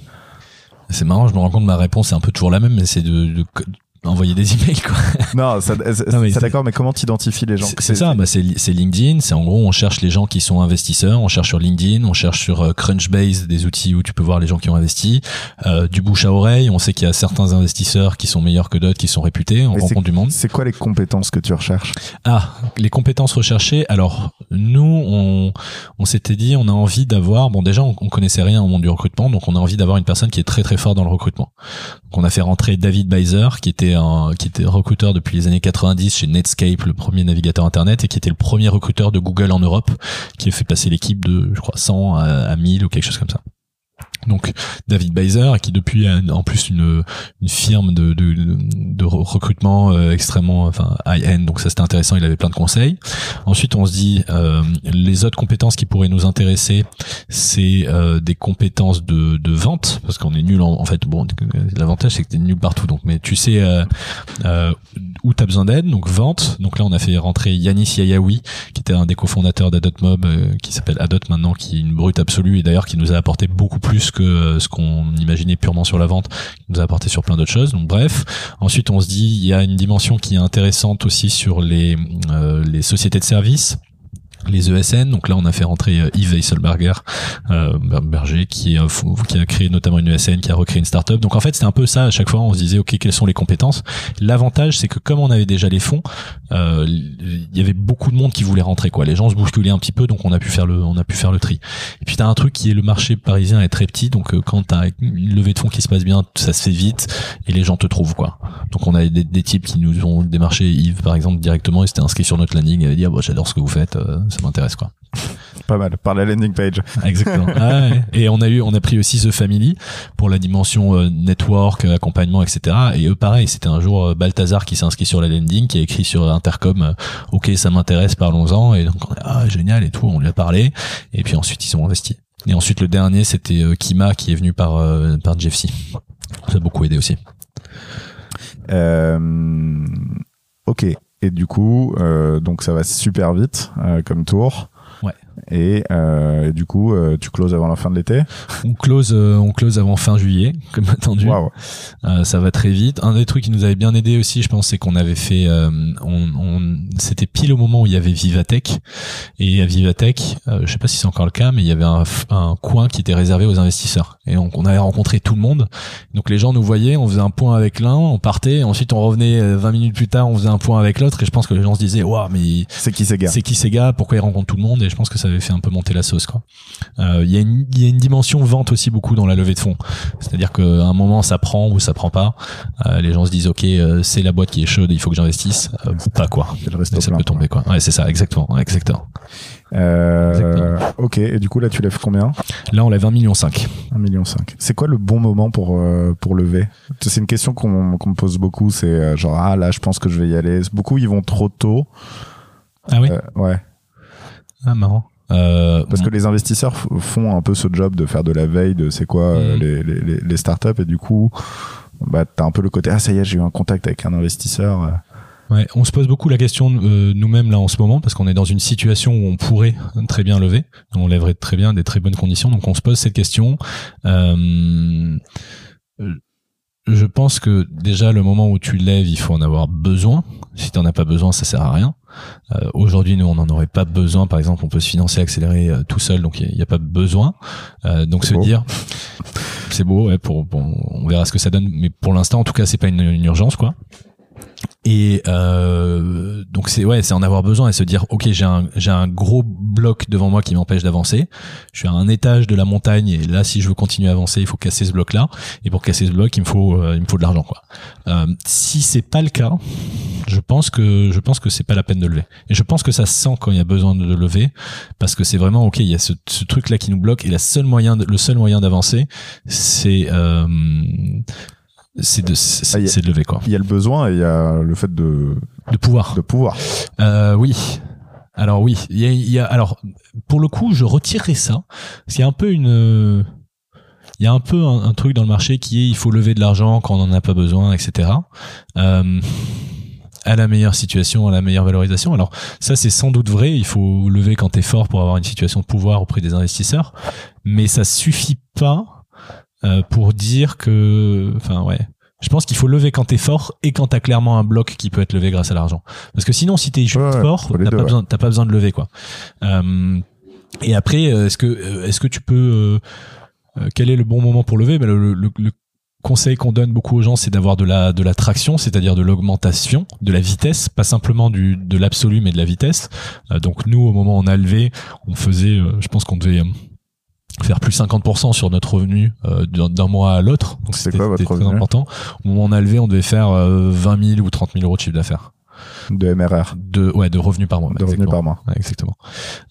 C'est marrant, je me rends compte ma réponse est un peu toujours la même, mais c'est de, de- envoyer des emails quoi. Non, ça, ça- c'est- d'accord, mais comment t'identifies les gens C'est ça, bah c'est LinkedIn. C'est en gros, on cherche les gens qui sont investisseurs. On cherche sur LinkedIn, on cherche sur euh, Crunchbase, des outils où tu peux voir les gens qui ont investi. Euh, du bouche à oreille, on sait qu'il y a certains investisseurs qui sont meilleurs que d'autres, qui sont réputés. On Mais rencontre du monde. C'est quoi les compétences que tu recherches? Ah, les compétences recherchées. Alors, nous, on, on s'était dit, on a envie d'avoir, bon, déjà, on, on connaissait rien au monde du recrutement, donc on a envie d'avoir une personne qui est très très fort dans le recrutement. Donc, on a fait rentrer David Beiser, qui était qui était recruteur depuis les années 90 chez Netscape, le premier navigateur internet, et qui était le premier recruteur de Google en Europe, qui a fait passer l'équipe de, je crois, 100 à, à 1000 ou quelque chose comme ça. Donc David Beiser, qui depuis a en plus une, une firme de, de, de recrutement euh, extrêmement enfin high-end, donc ça c'était intéressant, il avait plein de conseils. Ensuite on se dit euh, les autres compétences qui pourraient nous intéresser, c'est euh, des compétences de, de vente, parce qu'on est nul en, en fait. Bon, l'avantage c'est que t'es nul partout, donc mais tu sais euh, euh, où t'as besoin d'aide, donc vente. Donc là on a fait rentrer Yanis Yayaoui, qui était un des cofondateurs d'Adotmob, euh, qui s'appelle Adot maintenant, qui est une brute absolue et d'ailleurs qui nous a apporté beaucoup plus que euh, ce qu'on imaginait purement sur la vente, nous a apporté sur plein d'autres choses. Donc bref, ensuite on se dit il y a une dimension qui est intéressante aussi sur les euh, les sociétés de services les ESN. Donc là, on a fait rentrer euh, Yves Weisselberger, euh, Berger, qui, fou- qui a créé notamment une ESN, qui a recréé une startup. Donc en fait, c'était un peu ça. À chaque fois, on se disait, ok, quelles sont les compétences? L'avantage, c'est que comme on avait déjà les fonds, euh, il y avait beaucoup de monde qui voulait rentrer. Quoi, les gens se bousculaient un petit peu, donc on a pu faire le, on a pu faire le tri. Et puis t'as un truc qui est le marché parisien est très petit, donc euh, quand t'as une levée de fonds qui se passe bien, ça se fait vite et les gens te trouvent quoi. Donc on a des, des types qui nous ont démarché Yves par exemple directement, il s'était inscrit sur notre landing, il avait dit ah, bah, j'adore ce que vous faites, euh, ça m'intéresse quoi. Pas mal, par la landing page. Exactement. Ah ouais. Et on a eu, on a pris aussi The Family pour la dimension euh, network, euh, accompagnement, etc. Et eux, pareil, c'était un jour euh, Balthazar qui s'est inscrit sur la landing, qui a écrit sur Intercom, euh, ok, ça m'intéresse, parlons-en. Et donc, on a, ah, génial et tout, on lui a parlé. Et puis ensuite, ils ont investi. Et ensuite, le dernier, c'était Kima qui est venu par, par Jeffsy. Ça a beaucoup aidé aussi. Ok. Et du coup, euh, donc ça va super vite euh, comme tour. Ouais. Et, euh, du coup, euh, tu closes avant la fin de l'été. On close, euh, on close avant fin juillet, comme attendu. Waouh. Euh, ça va très vite. Un des trucs qui nous avait bien aidé aussi, je pense, c'est qu'on avait fait, euh, on, on- c'était pile au moment où il y avait Vivatech. Et à Vivatech, euh, je sais pas si c'est encore le cas, mais il y avait un, un coin qui était réservé aux investisseurs. Et donc on avait rencontré tout le monde. Donc les gens nous voyaient, on faisait un point avec l'un, on partait, ensuite on revenait euh, 20 minutes plus tard, on faisait un point avec l'autre. Et je pense que les gens se disaient, waouh, mais C'est qui ces gars? c'est qui ces gars? Pourquoi ils rencontrent tout le monde? Et je pense que ça avait fait un peu monter la sauce. quoi. Euh, Il y, a une- il y a une dimension vente aussi beaucoup dans la levée de fonds. C'est-à-dire qu'à un moment ça prend ou ça prend pas. Euh, les gens se disent ok euh, c'est la boîte qui est chaude, il faut que j'investisse. Ou pas quoi. Et ça peut tomber quoi. Ouais c'est ça exactement exactement. Ok. Et du coup, là, tu lèves combien? Là on lève 1 million 5. 1,5 million. C'est quoi le bon moment pour, pour lever? C'est une question qu'on me pose beaucoup. C'est genre, ah là, je pense que je vais y aller. Beaucoup, ils vont trop tôt. Ah oui? Euh, ouais. Ah marrant. Euh, Parce que les investisseurs font un peu ce job de faire de la veille de c'est quoi euh, Mhm. les, les, les- les startups et du coup bah t'as un peu le côté ah ça y est j'ai eu un contact avec un investisseur euh. Ouais, on se pose beaucoup la question euh, nous-mêmes là en ce moment parce qu'on est dans une situation où on pourrait très bien lever, on lèverait très bien des très bonnes conditions, donc on se pose cette question. Euh, je pense que déjà le moment où tu lèves, il faut en avoir besoin. Si tu n'en as pas besoin, ça sert à rien. Euh, Aujourd'hui, nous, on n'en aurait pas besoin. Par exemple, on peut se financer, accélérer euh, tout seul, donc il n'y a, pas besoin. Euh, donc se beau. dire, c'est beau, ouais, pour, bon, on verra ce que ça donne, mais pour l'instant, en tout cas, c'est pas une, une urgence, quoi. Et euh, donc c'est ouais, c'est en avoir besoin et se dire ok j'ai un j'ai un gros bloc devant moi qui m'empêche d'avancer. Je suis à un étage de la montagne et là si je veux continuer à avancer il faut casser ce bloc là et pour casser ce bloc il me faut euh, il me faut de l'argent quoi. Euh, si c'est pas le cas, je pense que je pense que c'est pas la peine de lever. Et je pense que ça se sent quand il y a besoin de lever parce que c'est vraiment ok il y a ce, ce truc là qui nous bloque et la seule moyen le seul moyen d'avancer c'est euh, c'est de c'est Ah, a- c'est de lever quoi il y a le besoin et il y a le fait de, de pouvoir de pouvoir euh, oui. Alors oui, il y a, il y a- alors pour le coup, je retirerai ça. A un peu une, il y a un peu un, un truc dans le marché qui est il faut lever de l'argent quand on n'en a pas besoin, etc. Euh, à la meilleure situation, à la meilleure valorisation. Alors ça c'est sans doute vrai. Il faut lever quand t'es fort pour avoir une situation de pouvoir auprès des investisseurs, mais ça suffit pas euh, pour dire que, enfin ouais. Je pense qu'il faut lever quand t'es fort et quand t'as clairement un bloc qui peut être levé grâce à l'argent. Parce que sinon, si t'es juste Ouais, fort, t'as pas ouais. pas besoin de lever quoi. Euh, et après, euh, est-ce que euh, est-ce que tu peux euh, quel est le bon moment pour lever? Ben, le, le- le conseil qu'on donne beaucoup aux gens, c'est d'avoir de la de la traction, c'est-à-dire de l'augmentation, de la vitesse, pas simplement du de l'absolu, mais de la vitesse. Euh, donc nous, au moment où on a levé, on faisait, euh, je pense qu'on devait faire plus 50% sur notre revenu euh, d'un mois à l'autre. Donc c'était quoi votre c'était très important. Au moment où on a levé, on devait faire euh, 20 000 ou 30 000 euros de chiffre d'affaires. De MRR, De ouais, de revenus par mois. de revenus par mois. Ouais, exactement.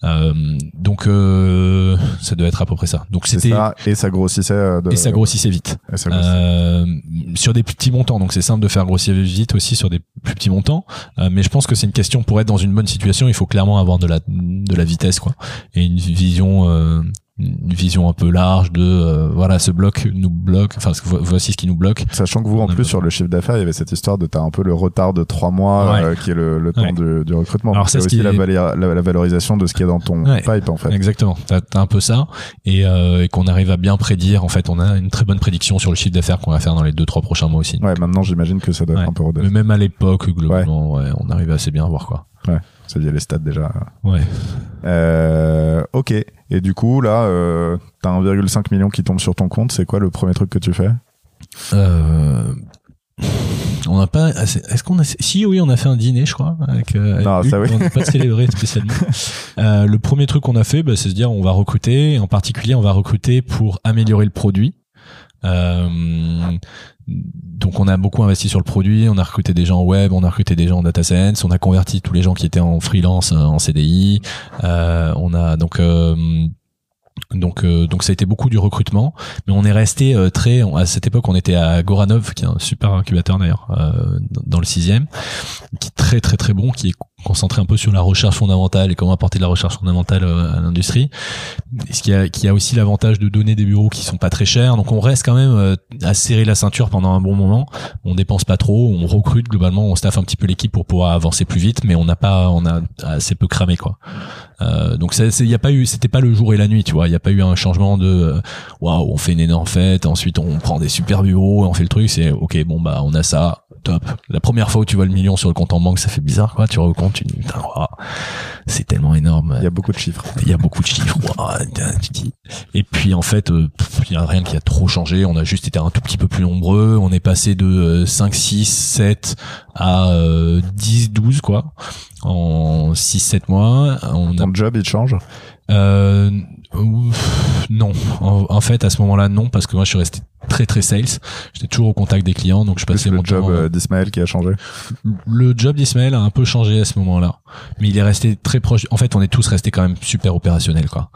Euh, donc euh, ça doit être à peu près ça. Donc c'était et ça grossissait. euh, de- et ça grossissait vite. ça grossissait. Euh, sur des petits montants, donc c'est simple de faire grossir vite aussi sur des plus petits montants. Euh, mais je pense que c'est une question pour être dans une bonne situation, il faut clairement avoir de la de la vitesse quoi et une vision euh, une vision un peu large de euh, voilà ce bloc nous bloque enfin vo- voici ce qui nous bloque Sachant que vous, en plus, besoin. sur le chiffre d'affaires, il y avait cette histoire de t'as un peu le retard de trois mois, Ouais. euh, qui est le, le temps Ouais. du, du recrutement. Alors c'est ce aussi qui la, la, la valorisation de ce qui est dans ton Ouais. pipe, en fait. exactement t'as as un peu ça et, euh, et qu'on arrive à bien prédire en fait on a une très bonne prédiction sur le chiffre d'affaires qu'on va faire dans les deux trois prochains mois aussi Ouais, maintenant, j'imagine que ça doit être Ouais. un peu rodé. mais même à l'époque globalement ouais. on arrivait assez bien à voir quoi Ça est, les stats déjà. ouais Euh, ok. Et du coup, là, euh, t'as 1,5 million qui tombe sur ton compte. C'est quoi le premier truc que tu fais? Euh, on n'a pas. Est-ce qu'on a Si oui, on a fait un dîner, je crois. Avec, avec Non, ça, oui. On n'a pas célébré spécialement. Le premier truc qu'on a fait, bah, c'est se dire on va recruter. En particulier, on va recruter pour améliorer le produit. Euh, donc on a beaucoup investi sur le produit, on a recruté des gens en web, on a recruté des gens en data science, on a converti tous les gens qui étaient en freelance euh, en CDI. Euh, on a donc euh, donc euh, donc ça a été beaucoup du recrutement, mais on est resté euh, très à cette époque on était à Goranov qui est un super incubateur d'ailleurs euh, dans le sixième, qui est très très très bon, qui est concentré un peu sur la recherche fondamentale et comment apporter de la recherche fondamentale euh, à l'industrie. Ce qui a, qui a aussi l'avantage de donner des bureaux qui sont pas très chers. Donc on reste quand même euh, à serrer la ceinture pendant un bon moment. On dépense pas trop, on recrute globalement, on staffe un petit peu l'équipe pour pouvoir avancer plus vite, mais on n'a pas, on a assez peu cramé quoi. Euh, donc ça, il y a pas eu, c'était pas le jour et la nuit, tu vois. Il y a pas eu un changement de euh, waouh, on fait une énorme fête, ensuite on prend des super bureaux on fait le truc. C'est ok, bon bah on a ça, top. La première fois où tu vois le million sur le compte en banque, ça fait bizarre quoi. Tu vois tu dis putain, c'est tellement énorme. Il y a beaucoup de chiffres. Il y a beaucoup de chiffres. Dis. Et puis en fait, euh, il y a rien qui a trop changé. On a juste été un tout petit peu plus nombreux. On est passé de euh, 5, 6, 7 à euh, 10, 12 quoi. En 6, 7 mois. On a Ton job, il change? Euh, non. En, en fait, à ce moment-là, non, parce que moi, je suis resté très très sales. J'étais toujours au contact des clients, donc je passais le mon job temps. euh, d'Ismaël qui a changé. Le job d'Ismaël a un peu changé à ce moment-là, mais il est resté très proche. En fait, on est tous restés quand même super opérationnels, quoi.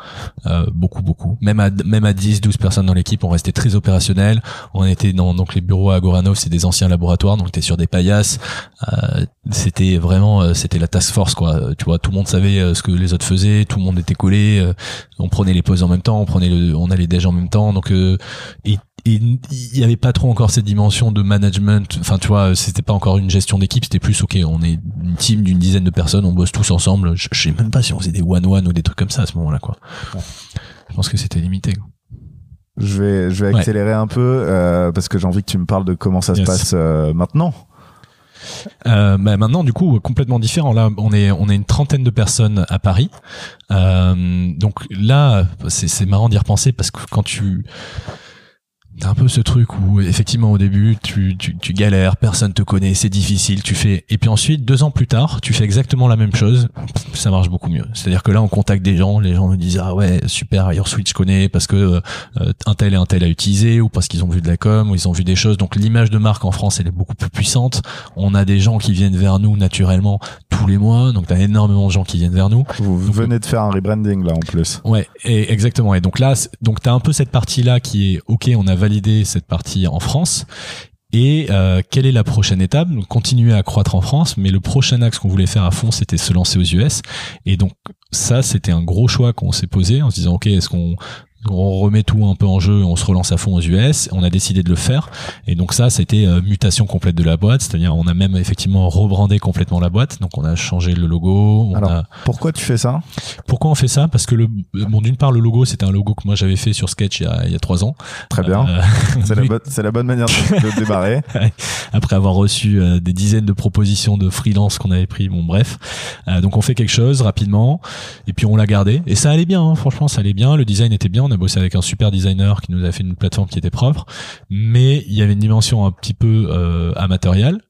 Euh, beaucoup, beaucoup. Même à même à 10, 12 personnes dans l'équipe, on restait très opérationnels. On était dans donc les bureaux à Goranov, c'est des anciens laboratoires, donc t'es sur des paillasses. Euh, c'était vraiment, euh, c'était la task force, quoi. Euh, Tu vois, tout le monde savait euh, ce que les autres faisaient, tout le monde était collé. euh, on prenait les pauses en même temps, on prenait le, on allait déj en même temps, donc euh, et et il y avait pas trop encore cette dimension de management enfin tu vois c'était pas encore une gestion d'équipe c'était plus ok on est une team d'une dizaine de personnes on bosse tous ensemble je, je sais même pas si on faisait des one one ou des trucs comme ça à ce moment là quoi je pense que c'était limité. Je vais, je vais Ouais. accélérer un peu euh, parce que j'ai envie que tu me parles de comment ça Yes. se passe euh, maintenant. Euh, bah maintenant, du coup, complètement différent. Là, on est on est une trentaine de personnes à Paris. Euh, donc là, c'est c'est marrant d'y repenser parce que quand tu T'as un peu ce truc où effectivement au début tu, tu, tu galères, personne te connaît, c'est difficile, tu fais et puis ensuite deux ans plus tard tu fais exactement la même chose, ça marche beaucoup mieux. C'est-à-dire que là on contacte des gens, les gens nous disent ah ouais super Switch je connais parce que euh, un tel et un tel a utilisé ou parce qu'ils ont vu de la com ou ils ont vu des choses donc l'image de marque en France elle est beaucoup plus puissante. On a des gens qui viennent vers nous naturellement tous les mois donc t'as énormément de gens qui viennent vers nous. Vous Donc, venez de faire un rebranding là en plus. Ouais, et exactement. Et donc là, donc t'as un peu cette partie là qui est ok, on a validé cette partie en France. Et euh, quelle est la prochaine étape? Donc, Continuer à croître en France, mais le prochain axe qu'on voulait faire à fond, c'était se lancer aux US. Et donc ça, c'était un gros choix qu'on s'est posé en se disant ok, est-ce qu'on on remet tout un peu en jeu, on se relance à fond aux US. On a décidé de le faire. Et donc ça, c'était euh, mutation complète de la boîte. C'est-à-dire, on a même effectivement rebrandé complètement la boîte. Donc on a changé le logo. On Alors, a... pourquoi tu fais ça? Pourquoi on fait ça? Parce que le, bon, d'une part, le logo, c'était un logo que moi j'avais fait sur Sketch il y a, il y a trois ans. Très bien. Euh, c'est, la c'est la bonne manière de, de démarrer. après avoir reçu euh, des dizaines de propositions de freelance qu'on avait pris. Bon, bref. Euh, donc on fait quelque chose rapidement et puis on l'a gardé et ça allait bien. hein. franchement, ça allait bien. Le design était bien. On a bossé avec un super designer qui nous a fait une plateforme qui était propre, mais il y avait une dimension un petit peu euh, amatoriale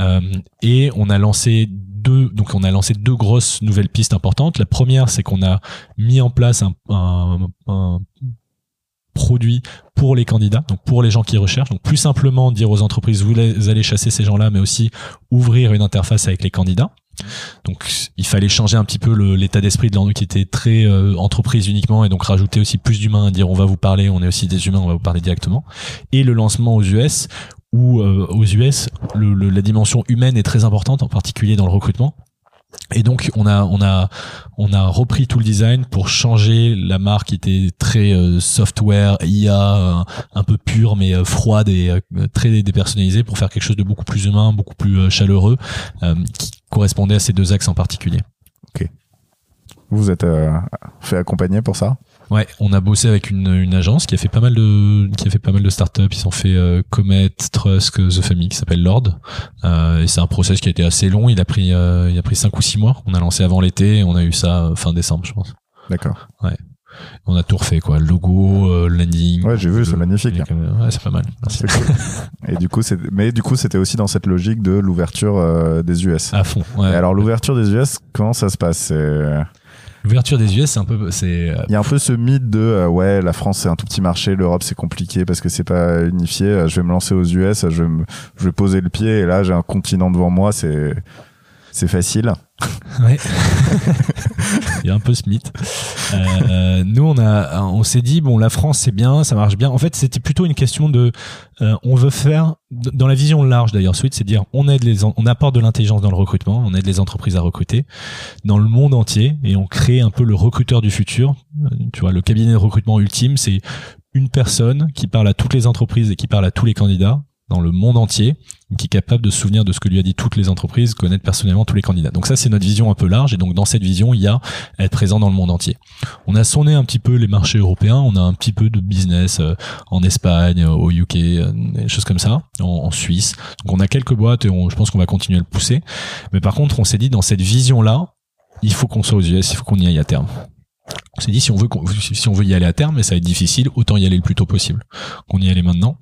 Euh, et on a lancé deux donc on a lancé deux grosses nouvelles pistes importantes. La première, c'est qu'on a mis en place un, un, un produit pour les candidats, donc pour les gens qui recherchent. Donc plus simplement dire aux entreprises vous allez chasser ces gens-là, mais aussi ouvrir une interface avec les candidats. Donc il fallait changer un petit peu l'état d'esprit de l'endroit qui était très euh, entreprise uniquement et donc rajouter aussi plus d'humains dire on va vous parler, on est aussi des humains, on va vous parler directement. Et le lancement aux US où euh, aux US la dimension humaine est très importante en particulier dans le recrutement. Et donc on a on a on a repris tout le design pour changer la marque qui était très euh, software IA euh, un peu pure mais euh, froide et euh, très dépersonnalisée pour faire quelque chose de beaucoup plus humain, beaucoup plus euh, chaleureux qui correspondait à ces deux axes en particulier. Vous êtes fait accompagner pour ça? Ouais, on a bossé avec une, une agence qui a fait pas mal de qui a fait pas mal de startups. Ils ont fait euh, Comet, Trust, The Family qui s'appelle Lord. Euh, et c'est un process qui a été assez long. Il a pris euh, il a pris cinq ou six mois. On a lancé avant l'été. et On a eu ça euh, fin décembre, je pense. D'accord. On a tout refait quoi, logo, euh, landing. Ouais, j'ai vu, c'est magnifique. Ouais, c'est pas mal. Merci. C'est cool. Et du coup, c'est... Mais du coup, c'était aussi dans cette logique de l'ouverture euh, des US. À fond. Ouais. Et alors, l'ouverture des US, comment ça se passe? C'est- L'ouverture des US, c'est un peu, c'est, euh, Il y a un peu ce mythe de euh, ouais, la France c'est un tout petit marché, l'Europe c'est compliqué parce que c'est pas unifié. euh, Je vais me lancer aux US, je vais, me- je vais poser le pied et là j'ai un continent devant moi, c'est c'est facile. Ouais. Il y a un peu ce mythe. Euh, nous, on a, on s'est dit bon, la France c'est bien, ça marche bien. En fait, c'était plutôt une question de, euh, on veut faire dans la vision large d'ailleurs. Suite, c'est dire on aide les, on apporte de l'intelligence dans le recrutement, on aide les entreprises à recruter dans le monde entier et on crée un peu le recruteur du futur. Euh, Tu vois, le cabinet de recrutement ultime, c'est une personne qui parle à toutes les entreprises et qui parle à tous les candidats dans le monde entier, qui est capable de se souvenir de ce que lui a dit toutes les entreprises, connaître personnellement tous les candidats. Donc ça, c'est notre vision un peu large, et donc dans cette vision, il y a être présent dans le monde entier. On a sonné un petit peu les marchés européens, on a un petit peu de business euh, en Espagne, au UK, euh, des choses comme ça, en, Suisse. Donc on a quelques boîtes et on, je pense qu'on va continuer à le pousser. Mais par contre, on s'est dit dans cette vision-là, il faut qu'on soit aux US, il faut qu'on y aille à terme. On s'est dit si on veut si on veut y aller à terme, mais ça va être difficile, autant y aller le plus tôt possible. Qu'on y allait maintenant.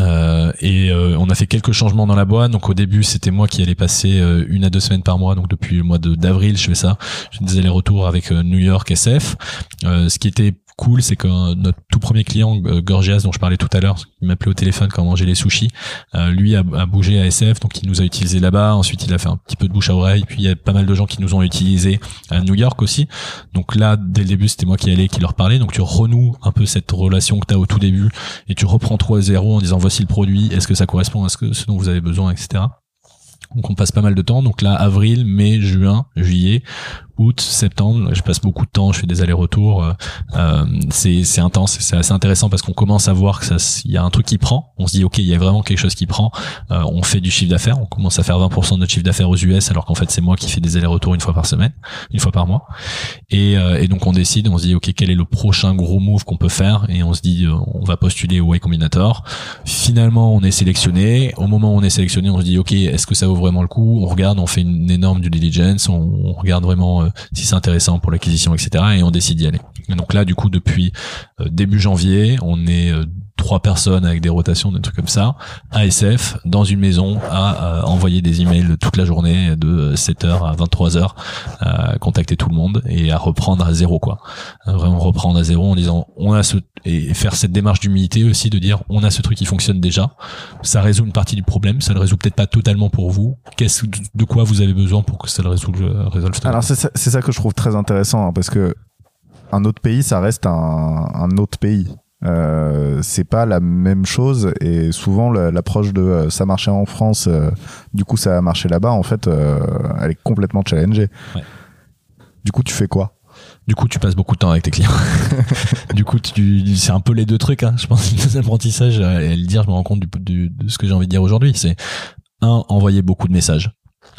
Euh, et euh, on a fait quelques changements dans la boîte. Donc au début, c'était moi qui allais passer euh, une à deux semaines par mois. Donc depuis le mois d'avril, je fais ça. Je fais des allers-retours avec New York, SF. Ce qui était cool, c'est que euh, notre tout premier client, euh, Gorgias, dont je parlais tout à l'heure, qui m'appelait au téléphone quand on mangeait les sushis, euh, lui a, bougé à SF, donc il nous a utilisé là-bas. Ensuite, il a fait un petit peu de bouche à oreille. Puis il y a pas mal de gens qui nous ont utilisé à New York aussi. Donc là, dès le début, c'était moi qui allais, qui leur parlais. Donc tu renoues un peu cette relation que tu as au tout début et tu reprends 3 à 0 en disant voici le produit, est-ce que ça correspond à ce, ce dont vous avez besoin, etc. Donc on passe pas mal de temps. Donc là, avril, mai, juin, juillet, août, septembre, je passe beaucoup de temps, je fais des allers-retours. euh, euh, c'est intense, c'est assez intéressant parce qu'on commence à voir que ça, il y a un truc qui prend. On se dit ok, il y a vraiment quelque chose qui prend. Euh, on fait du chiffre d'affaires, on commence à faire 20% de notre chiffre d'affaires aux US, alors qu'en fait c'est moi qui fais des allers-retours une fois par semaine, une fois par mois. Et, euh, et donc on décide, on se dit ok, quel est le prochain gros move qu'on peut faire? Et on se dit euh, on va postuler au Y Combinator. Finalement, on est sélectionné. Au moment où on est sélectionné, on se dit ok, est-ce que ça vaut vraiment le coup? On regarde, on fait une énorme due diligence, on, on regarde vraiment euh, si c'est intéressant pour l'acquisition, etc. Et on décide d'y aller. Donc là, du coup, depuis début janvier, on est euh, trois personnes avec des rotations, des trucs comme ça, à SF, dans une maison, à euh, envoyer des emails toute la journée de 7h à 23h, à contacter tout le monde et à reprendre à zéro, quoi. Vraiment reprendre à zéro en disant, on a ce, et faire cette démarche d'humilité aussi de dire, on a ce truc qui fonctionne déjà, ça résout une partie du problème, ça le résout peut-être pas totalement pour vous, qu'est-ce, de quoi vous avez besoin pour que ça le résolve, résolve. Alors c'est ça, ça que je trouve très intéressant hein, parce que un autre pays, ça reste un, un autre pays. Euh, c'est pas la même chose et souvent la- l'approche de euh, ça marchait en France, euh, du coup ça a marché là-bas. En fait, euh, elle est complètement challengée. Ouais. Du coup, tu fais quoi? Du coup, tu passes beaucoup de temps avec tes clients. du coup, tu, c'est un peu les deux trucs. Hein. Je pense que apprentissage, et le dire, je me rends compte du, de ce que j'ai envie de dire aujourd'hui. C'est un, envoyer beaucoup de messages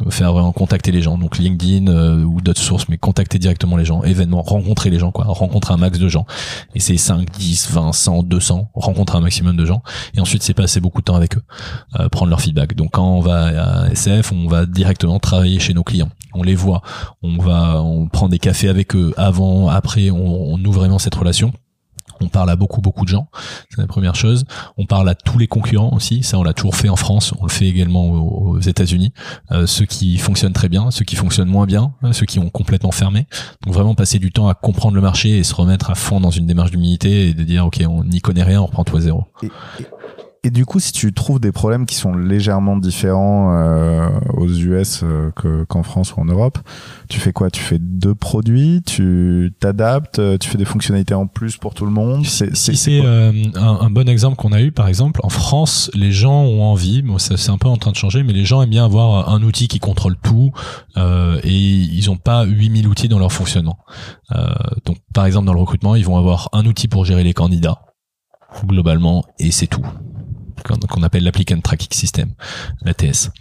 faire vraiment contacter les gens. Donc LinkedIn euh, ou d'autres sources mais contacter directement les gens. Événements rencontrer les gens quoi. Rencontrer un max de gens. Et c'est 5 10 20 100 200 rencontrer un maximum de gens. Et ensuite c'est passer beaucoup de temps avec eux euh, prendre leur feedback. Donc quand on va à SF on va directement travailler chez nos clients. On les voit. On va on prend des cafés avec eux avant après on, on ouvre vraiment cette relation on parle à beaucoup beaucoup de gens, c'est la première chose. On parle à tous les concurrents aussi, ça on l'a toujours fait en France, on le fait également aux, États-Unis. Euh, ceux qui fonctionnent très bien, ceux qui fonctionnent moins bien, euh, ceux qui ont complètement fermé. Donc vraiment passer du temps à comprendre le marché et se remettre à fond dans une démarche d'humilité et de dire ok on n'y connaît rien, on reprend tout à zéro. Du coup, si tu trouves des problèmes qui sont légèrement différents euh, aux US euh, qu'en France ou en Europe, tu fais quoi? Tu fais deux produits, tu t'adaptes, euh, tu fais des fonctionnalités en plus pour tout le monde? C'est c'est euh, un, un, bon exemple qu'on a eu, par exemple, en France, les gens ont envie, bon, c'est un peu en train de changer, mais les gens aiment bien avoir un outil qui contrôle tout et ils n'ont pas 8000 outils dans leur fonctionnement. donc, par exemple, dans le recrutement, ils vont avoir un outil pour gérer les candidats globalement et c'est tout qu'on appelle l'applicant tracking system, l'ATS.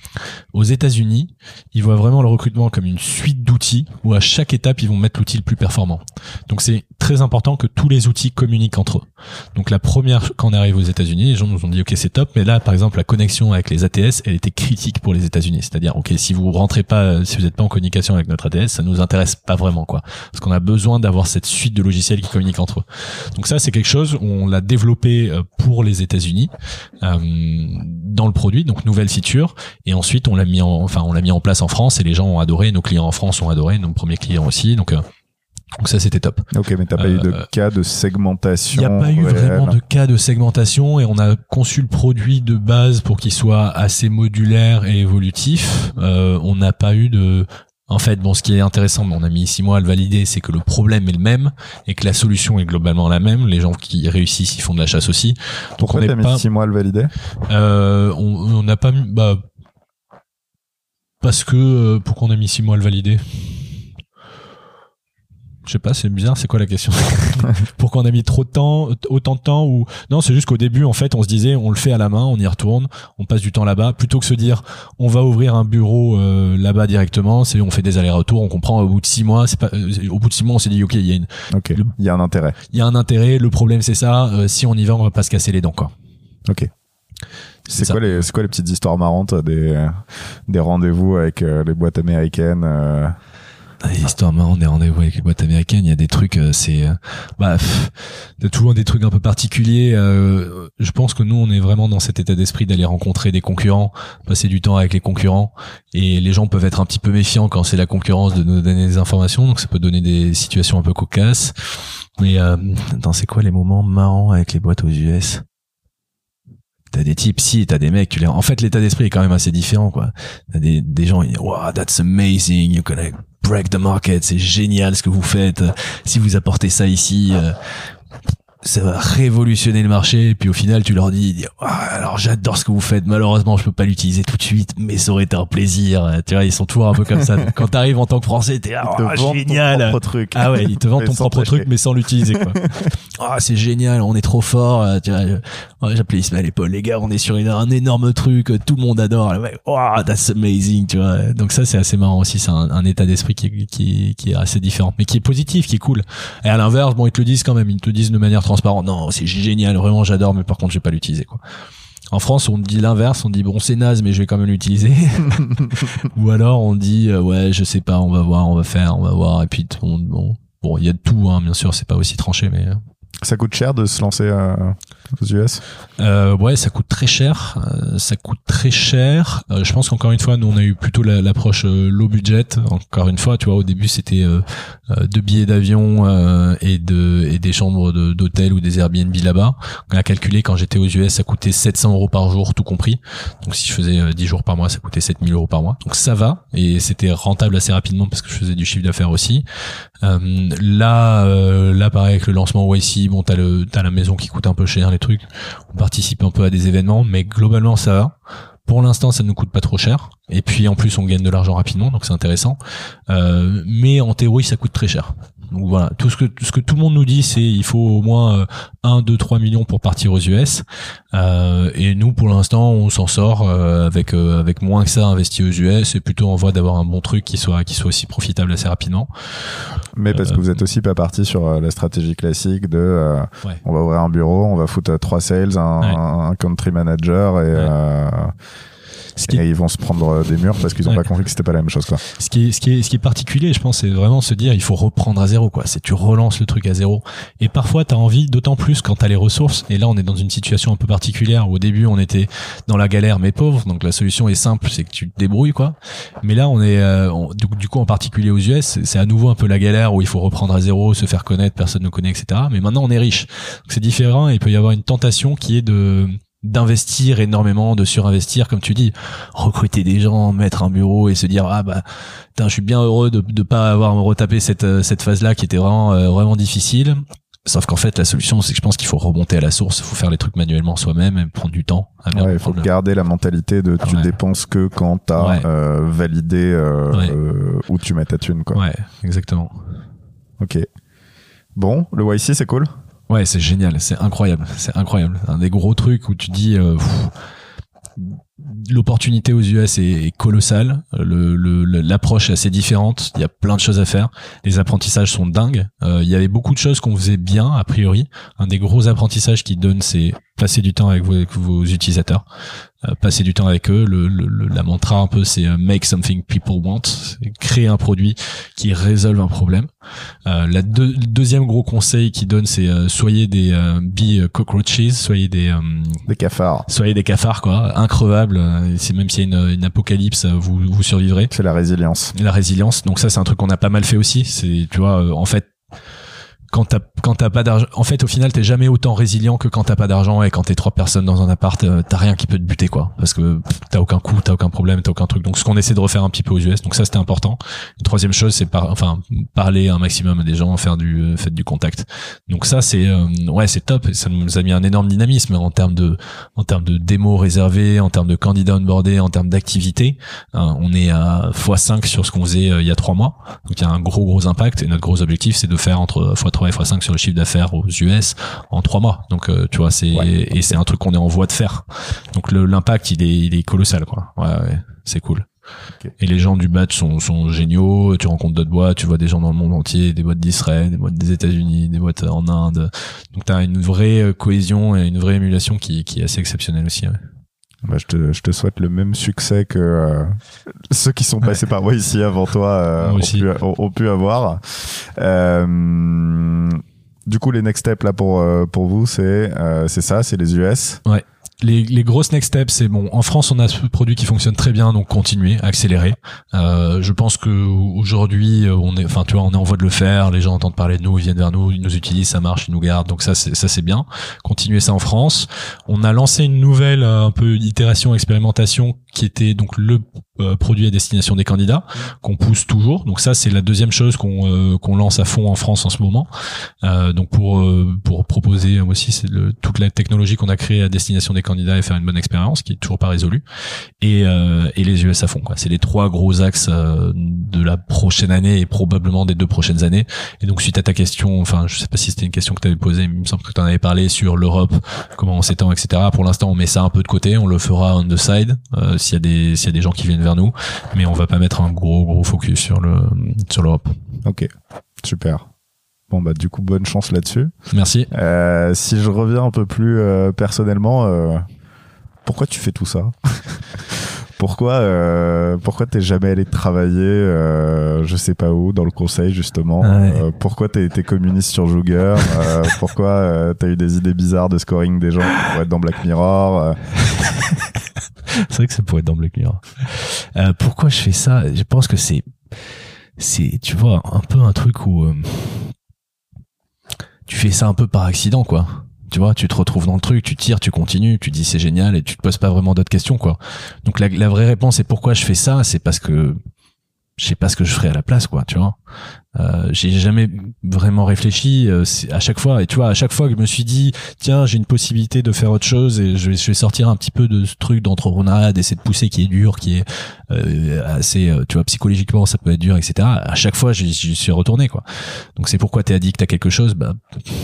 Aux États-Unis, ils voient vraiment le recrutement comme une suite d'outils où à chaque étape ils vont mettre l'outil le plus performant. Donc c'est très important que tous les outils communiquent entre eux. Donc la première quand on arrive aux États-Unis, les gens nous ont dit ok c'est top, mais là par exemple la connexion avec les ATS, elle était critique pour les États-Unis. C'est-à-dire ok si vous rentrez pas, si vous n'êtes pas en communication avec notre ATS, ça nous intéresse pas vraiment quoi, parce qu'on a besoin d'avoir cette suite de logiciels qui communiquent entre eux. Donc ça c'est quelque chose où on l'a développé euh, pour les États-Unis. Euh, dans le produit, donc nouvelle feature, et ensuite on l'a mis en, enfin on l'a mis en place en France et les gens ont adoré, nos clients en France ont adoré, nos premiers clients aussi, donc euh, donc ça c'était top. Ok, mais t'as pas eu de euh, cas de segmentation. Il n'y a pas eu vraiment de cas de segmentation et on a conçu le produit de base pour qu'il soit assez modulaire et évolutif. Euh, on n'a pas eu de en fait, bon, ce qui est intéressant, on a mis six mois à le valider, c'est que le problème est le même et que la solution est globalement la même. Les gens qui réussissent, ils font de la chasse aussi. Donc Pourquoi t'as mis six mois à le valider? Euh, On n'a pas mis, bah, parce que euh, pourquoi on a mis six mois à le valider? Je sais pas, c'est bizarre, c'est quoi la question Pourquoi on a mis trop de temps, autant de temps ou non, c'est juste qu'au début en fait, on se disait on le fait à la main, on y retourne, on passe du temps là-bas plutôt que se dire on va ouvrir un bureau euh, là-bas directement, c'est on fait des allers-retours, on comprend au bout de six mois, c'est pas euh, au bout de six mois on s'est dit OK, il y a une il y a un intérêt. Il y a un intérêt, le problème c'est ça, euh, si on y va, on va pas se casser les dents quoi. OK. C'est quoi, les, quoi les petites histoires marrantes des, des rendez-vous avec les boîtes américaines Histoire marrant des rendez-vous avec les boîtes américaines, il y a des trucs, euh, c'est, euh, bah, a toujours des trucs un peu particuliers. Euh, je pense que nous, on est vraiment dans cet état d'esprit d'aller rencontrer des concurrents, passer du temps avec les concurrents, et les gens peuvent être un petit peu méfiants quand c'est la concurrence de nous donner des informations, donc ça peut donner des situations un peu cocasses. Mais euh, c'est quoi les moments marrants avec les boîtes aux US T'as des types, si, t'as des mecs, tu les... En fait, l'état d'esprit est quand même assez différent, quoi. T'as des, des gens, ils disent, wow, that's amazing, you can break the market, c'est génial ce que vous faites. Si vous apportez ça ici, euh, ça va révolutionner le marché. Et puis au final, tu leur dis, ah, alors j'adore ce que vous faites. Malheureusement, je peux pas l'utiliser tout de suite, mais ça aurait été un plaisir. Tu vois, ils sont toujours un peu comme ça. Quand t'arrives en tant que Français, t'es ah, génial. truc. Ah ouais, ils te vendent ton propre truc, mais sans l'utiliser quoi. Ah, c'est génial, on est trop fort. Tu vois, j'appelais Ismaël et Paul, les gars, on est sur un énorme truc, tout le monde adore. Ouais, oh, that's amazing, tu vois. Donc ça, c'est assez marrant aussi. C'est un, état d'esprit qui, qui, qui est assez différent, mais qui est positif, qui est cool. Et à l'inverse, bon, ils te le disent quand même. Ils te disent de manière transparent. Non, c'est génial, vraiment j'adore, mais par contre je vais pas l'utiliser quoi. En France, on dit l'inverse, on dit bon c'est naze, mais je vais quand même l'utiliser. Ou alors on dit euh, ouais je sais pas, on va voir, on va faire, on va voir, et puis bon bon il y a de tout, hein, bien sûr, c'est pas aussi tranché, mais euh. Ça coûte cher de se lancer euh, aux US? Euh, Ouais, ça coûte très cher. Euh, ça coûte très cher. Euh, je pense qu'encore une fois, nous on a eu plutôt l'approche low budget. Encore une fois, tu vois, au début c'était deux billets d'avion et de et des chambres d'hôtel ou des Airbnb là-bas. On a calculé quand j'étais aux US, ça coûtait 700 euros par jour, tout compris. Donc si je faisais 10 jours par mois, ça coûtait 7000 euros par mois. Donc ça va et c'était rentable assez rapidement parce que je faisais du chiffre d'affaires aussi. là, là pareil avec le lancement YC, bon t'as le t'as la maison qui coûte un peu cher, les trucs. On participe un peu à des événements, mais globalement ça va. Pour l'instant, ça ne nous coûte pas trop cher. Et puis en plus, on gagne de l'argent rapidement, donc c'est intéressant. Euh, mais en théorie, ça coûte très cher. Donc voilà, tout ce que ce que tout le monde nous dit, c'est il faut au moins 1, 2, 3 millions pour partir aux US. Euh, et nous, pour l'instant, on s'en sort euh, avec euh, avec moins que ça investi aux US et plutôt en voie d'avoir un bon truc qui soit qui soit aussi profitable assez rapidement. Mais parce que vous êtes aussi pas parti sur la stratégie classique de on va ouvrir un bureau, on va foutre trois sales, un, un country manager et et ils vont se prendre euh, des murs parce qu'ils n'ont pas compris que c'était pas la même chose quoi. Ce qui est ce qui est ce qui est particulier, je pense, c'est vraiment se dire il faut reprendre à zéro quoi. C'est tu relances le truc à zéro. Et parfois tu as envie, d'autant plus quand tu as les ressources. Et là on est dans une situation un peu particulière où au début on était dans la galère mais pauvre. Donc la solution est simple, c'est que tu te débrouilles quoi. Mais là on est euh, du, coup en particulier aux US, c'est à nouveau un peu la galère où il faut reprendre à zéro, se faire connaître, personne ne connaît, etc. Mais maintenant on est riche. C'est différent et il peut y avoir une tentation qui est de d'investir énormément, de surinvestir, comme tu dis, recruter des gens, mettre un bureau et se dire ah bah je suis bien heureux de ne pas avoir retapé cette euh, cette phase là qui était vraiment euh, vraiment difficile. Sauf qu'en fait la solution c'est que je pense qu'il faut remonter à la source, il faut faire les trucs manuellement soi-même et prendre du temps. il faut garder la mentalité de tu dépenses que quand tu as euh, validé où tu mets ta thune quoi. Ouais, exactement. OK. Bon, le YC c'est cool. Ouais, c'est génial, c'est incroyable, c'est incroyable. Un des gros trucs où tu dis euh, l'opportunité aux US est, colossale, le, l'approche est assez différente, il y a plein de choses à faire, les apprentissages sont dingues. Euh, il y avait beaucoup de choses qu'on faisait bien a priori. Un des gros apprentissages qui donne, c'est passer du temps avec vos utilisateurs. Euh, passer du temps avec eux. Le, le, la mantra un peu, c'est euh, make something people want, créer un produit qui résolve un problème. Euh, la deuxième gros conseil qu'il donne, c'est euh, soyez des be cockroaches, soyez des des cafards, soyez des cafards quoi, increvables. C'est même s'il y a une, une, apocalypse, vous vous survivrez. C'est la résilience. La résilience. Donc ça, c'est un truc qu'on a pas mal fait aussi. C'est tu vois, en fait quand t'as quand t'as pas d'argent en fait au final t'es jamais autant résilient que quand t'as pas d'argent et quand t'es trois personnes dans un appart euh, t'as rien qui peut te buter quoi. Parce que t'as aucun coût t'as aucun problème t'as aucun truc. Donc ce qu'on essaie de refaire un petit peu aux US donc ça c'était important. Une troisième chose c'est par enfin parler un maximum à des gens faire du euh, faire du contact. Donc ça c'est euh, ouais c'est top. Ça nous a mis un énorme dynamisme en termes de en termes de démos réservées en termes de candidats onboardés en termes d'activité hein, on est à x5 sur ce qu'on faisait il y a trois mois. Donc il y a un gros gros impact. Et notre gros objectif c'est de faire entre x3 3 x5 sur le chiffre d'affaires aux US en trois mois. Donc euh, tu vois, c'est et c'est un truc qu'on est en voie de faire. Donc l'impact il est il est colossal quoi. Ouais, ouais c'est cool. Et les gens du batch sont, sont géniaux. Tu rencontres d'autres boîtes, tu vois des gens dans le monde entier, des boîtes d'Israël, des boîtes des États-Unis, des boîtes en Inde. Donc tu as une vraie euh, cohésion et une vraie émulation qui, qui est assez exceptionnelle aussi. Ouais. Bah, je, te, je te souhaite le même succès que euh, ceux qui sont passés par moi ici avant toi euh, ont, pu, ont, pu, avoir. Euh, du coup, les next steps là pour pour vous, c'est c'est ça, c'est les US. Ouais les, les, grosses next steps, c'est bon. En France, on a ce produit qui fonctionne très bien, donc continuer, accélérer. Euh, je pense que aujourd'hui, euh, on est, enfin, tu vois, on est en voie de le faire. Les gens entendent parler de nous, ils viennent vers nous, ils nous utilisent, ça marche, ils nous gardent. Donc ça, c'est ça, c'est bien. Continuer ça en France. On a lancé une nouvelle, euh, un peu itération, expérimentation, qui était donc le euh, produit à destination des candidats qu'on pousse toujours. Donc ça, c'est la deuxième chose qu'on euh, qu'on lance à fond en France en ce moment. Euh, donc pour pour proposer aussi c'est toute la technologie qu'on a créée à destination des candidats et faire une bonne expérience qui est toujours pas résolue. Et et les US à fond. C'est les trois gros axes de la prochaine année et probablement des deux prochaines années. Et donc suite à ta question, enfin je sais pas si c'était une question que tu avais posée, mais il me semble que tu en avais parlé sur l'Europe, comment on s'étend, etc. Pour l'instant, on met ça un peu de côté, on le fera on the side s'il y a des s'il y a des gens qui viennent vers nous, mais on va pas mettre un gros gros focus sur le sur l'Europe. Ok, super. Bon bah du coup bonne chance là-dessus. Merci. Euh, si je reviens un peu plus euh, personnellement, euh, pourquoi tu fais tout ça Pourquoi pourquoi t'es jamais allé travailler je sais pas où dans le conseil justement euh, Pourquoi t'es été communiste sur Jouger Pourquoi t'as eu des idées bizarres de scoring des gens pour être dans Black Mirror c'est vrai que ça pourrait être dans Black Mirror. Euh, pourquoi je fais ça? Je pense que c'est, c'est, tu vois, un peu un truc où euh, tu fais ça un peu par accident, quoi. Tu vois, tu te retrouves dans le truc, tu tires, tu continues, tu dis c'est génial et tu te poses pas vraiment d'autres questions, quoi. Donc la, la vraie réponse est pourquoi je fais ça, c'est parce que je sais pas ce que je ferais à la place, quoi, tu vois. Euh, j'ai jamais vraiment réfléchi euh, à chaque fois. Et tu vois à chaque fois que je me suis dit tiens j'ai une possibilité de faire autre chose et je vais, je vais sortir un petit peu de ce truc d'entrepreneuriat d'essayer de pousser qui est dur qui est euh, assez euh, tu vois psychologiquement ça peut être dur etc à chaque fois j'y suis retourné quoi. Donc c'est pourquoi t'es addict à quelque chose? Bah,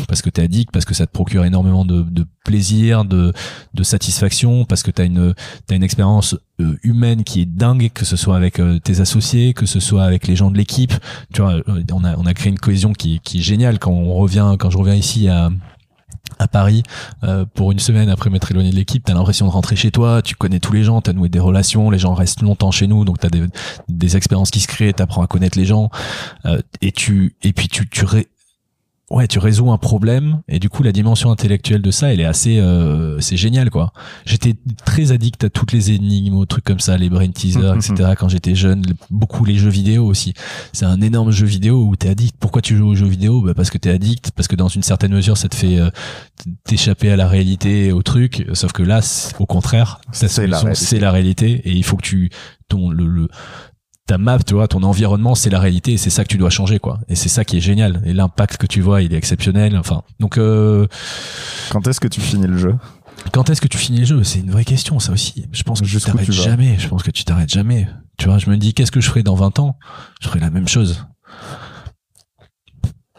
parce que t'es addict parce que ça te procure énormément de, de plaisir de, de satisfaction parce que t'as une t'as une expérience euh, humaine qui est dingue que ce soit avec tes associés que ce soit avec les gens de l'équipe. Tu vois on a, on a créé une cohésion qui, qui est géniale. Quand on revient, quand je reviens ici à, à Paris euh, pour une semaine après m'être éloigné de l'équipe, t'as l'impression de rentrer chez toi, tu connais tous les gens, t'as noué des relations, les gens restent longtemps chez nous, donc t'as des, des expériences qui se créent, t'apprends à connaître les gens, euh, et tu et puis tu tu ré, ouais, tu résous un problème et du coup la dimension intellectuelle de ça, elle est assez, euh, c'est génial quoi. J'étais très addict à toutes les énigmes, aux trucs comme ça, les brain teasers, etc. Quand j'étais jeune, beaucoup les jeux vidéo aussi. C'est un énorme jeu vidéo où t'es addict. Pourquoi tu joues aux jeux vidéo? Bah parce que t'es addict, parce que dans une certaine mesure ça te fait euh, t'échapper à la réalité, au truc. Sauf que là, au contraire, c'est la, la, réalité et il faut que tu ton le, le ta map, tu vois, ton environnement, c'est la réalité et c'est ça que tu dois changer, quoi. Et c'est ça qui est génial. Et l'impact que tu vois, il est exceptionnel. Enfin, donc. Euh... Quand est-ce que tu finis le jeu? Quand est-ce que tu finis le jeu? C'est une vraie question, ça aussi. Je pense que tu t'arrêtes jamais. Je pense que tu t'arrêtes jamais. Tu vois, je me dis, qu'est-ce que je ferai dans 20 ans? Je ferai la même chose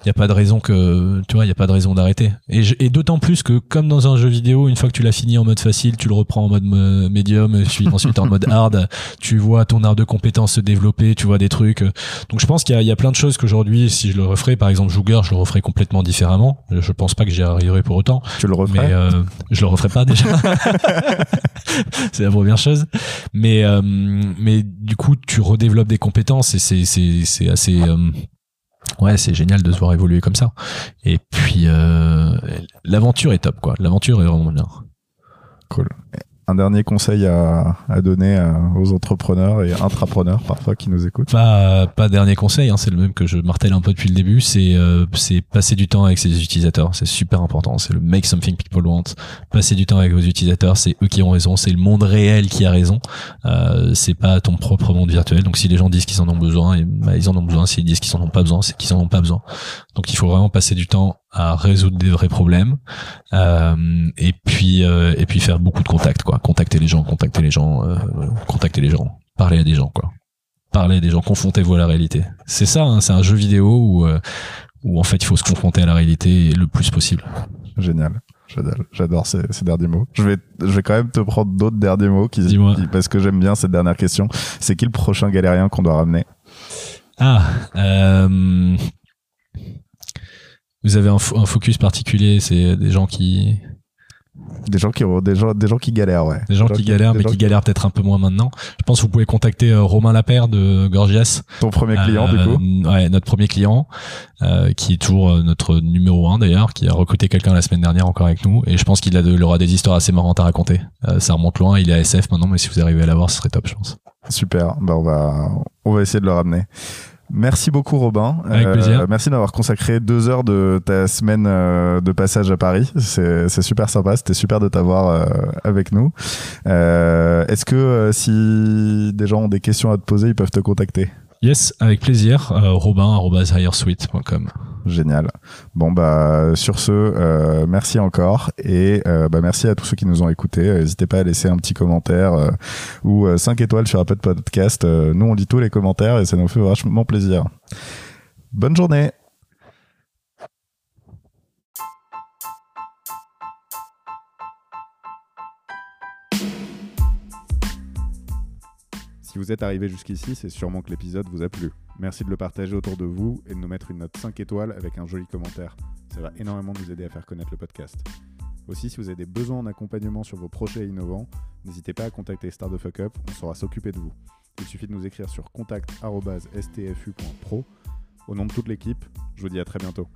il y a pas de raison que tu vois il y a pas de raison d'arrêter. Et, et d'autant plus que comme dans un jeu vidéo une fois que tu l'as fini en mode facile tu le reprends en mode médium puis ensuite en mode hard tu vois ton art de compétence se développer tu vois des trucs. Donc je pense qu'il y a, il y a plein de choses qu'aujourd'hui si je le referais par exemple Jouger je le referais complètement différemment. Je pense pas que j'y arriverai pour autant. Tu le referais mais euh, je le referais pas déjà. C'est la première chose. Mais euh, mais du coup tu redéveloppes des compétences et c'est c'est c'est assez euh, ouais, c'est génial de se voir évoluer comme ça. Et puis, euh, l'aventure est top, quoi. L'aventure est vraiment bien. Cool un dernier conseil à, à donner euh, aux entrepreneurs et intrapreneurs parfois qui nous écoutent Pas, pas dernier conseil, hein, c'est le même que je martèle un peu depuis le début, c'est euh, passer du temps avec ses utilisateurs, c'est super important, c'est le make something people want. Passer du temps avec vos utilisateurs, c'est eux qui ont raison, c'est le monde réel qui a raison, euh, c'est pas ton propre monde virtuel. Donc si les gens disent qu'ils en ont besoin, et, bah, ils en ont besoin. S'ils disent qu'ils en ont pas besoin, c'est qu'ils en ont pas besoin. Donc il faut vraiment passer du temps à résoudre des vrais problèmes euh, et puis euh, et puis faire beaucoup de contacts quoi. Contacter les gens contacter les gens euh, contacter les gens parler à des gens quoi. Parler à des gens confrontez-vous à la réalité. C'est ça hein, c'est un jeu vidéo où euh, où en fait il faut se confronter à la réalité le plus possible. Génial. J'adore ces, ces, derniers mots. Je vais, je vais quand même te prendre d'autres derniers mots qui, parce que j'aime bien cette dernière question. C'est qui le prochain galérien qu'on doit ramener? Ah, euh, vous avez un, un focus particulier, c'est des gens qui des gens qui des gens des gens qui galèrent ouais. Des gens, qui, galèrent mais qui, galèrent peut-être un peu moins maintenant. Je pense que vous pouvez contacter euh, Romain Lapère de Gorgias. Ton premier client du coup. Euh, ouais notre premier client euh, qui est toujours euh, notre numéro un d'ailleurs qui a recruté quelqu'un la semaine dernière encore avec nous. Et je pense qu'il il aura des histoires assez marrantes à raconter. Ça remonte loin il est à SF maintenant mais si vous arrivez à l'avoir ce serait top je pense. Super. Bah on va on va essayer de le ramener Merci beaucoup Robin. Avec plaisir. Euh, merci d'avoir consacré deux heures de ta semaine euh, de passage à Paris. C'est super sympa. C'était super de t'avoir euh, avec nous. Est-ce que si des gens ont des questions à te poser, ils peuvent te contacter? Yes, avec plaisir. robin.hiresuite.com Génial. Bon bah sur ce, euh, merci encore et euh, bah, merci à tous ceux qui nous ont écoutés. Euh, n'hésitez pas à laisser un petit commentaire ou 5 étoiles sur Apple Podcast. nous on lit tous les commentaires et ça nous fait vachement plaisir. Bonne journée. Si vous êtes arrivé jusqu'ici, c'est sûrement que l'épisode vous a plu. Merci de le partager autour de vous et de nous mettre une note 5 étoiles avec un joli commentaire. Ça va énormément nous aider à faire connaître le podcast. Aussi, si vous avez des besoins en accompagnement sur vos projets innovants, n'hésitez pas à contacter Star the Fuck Up, on saura s'occuper de vous. Il suffit de nous écrire sur contact.stfu.pro. Au nom de toute l'équipe, je vous dis à très bientôt.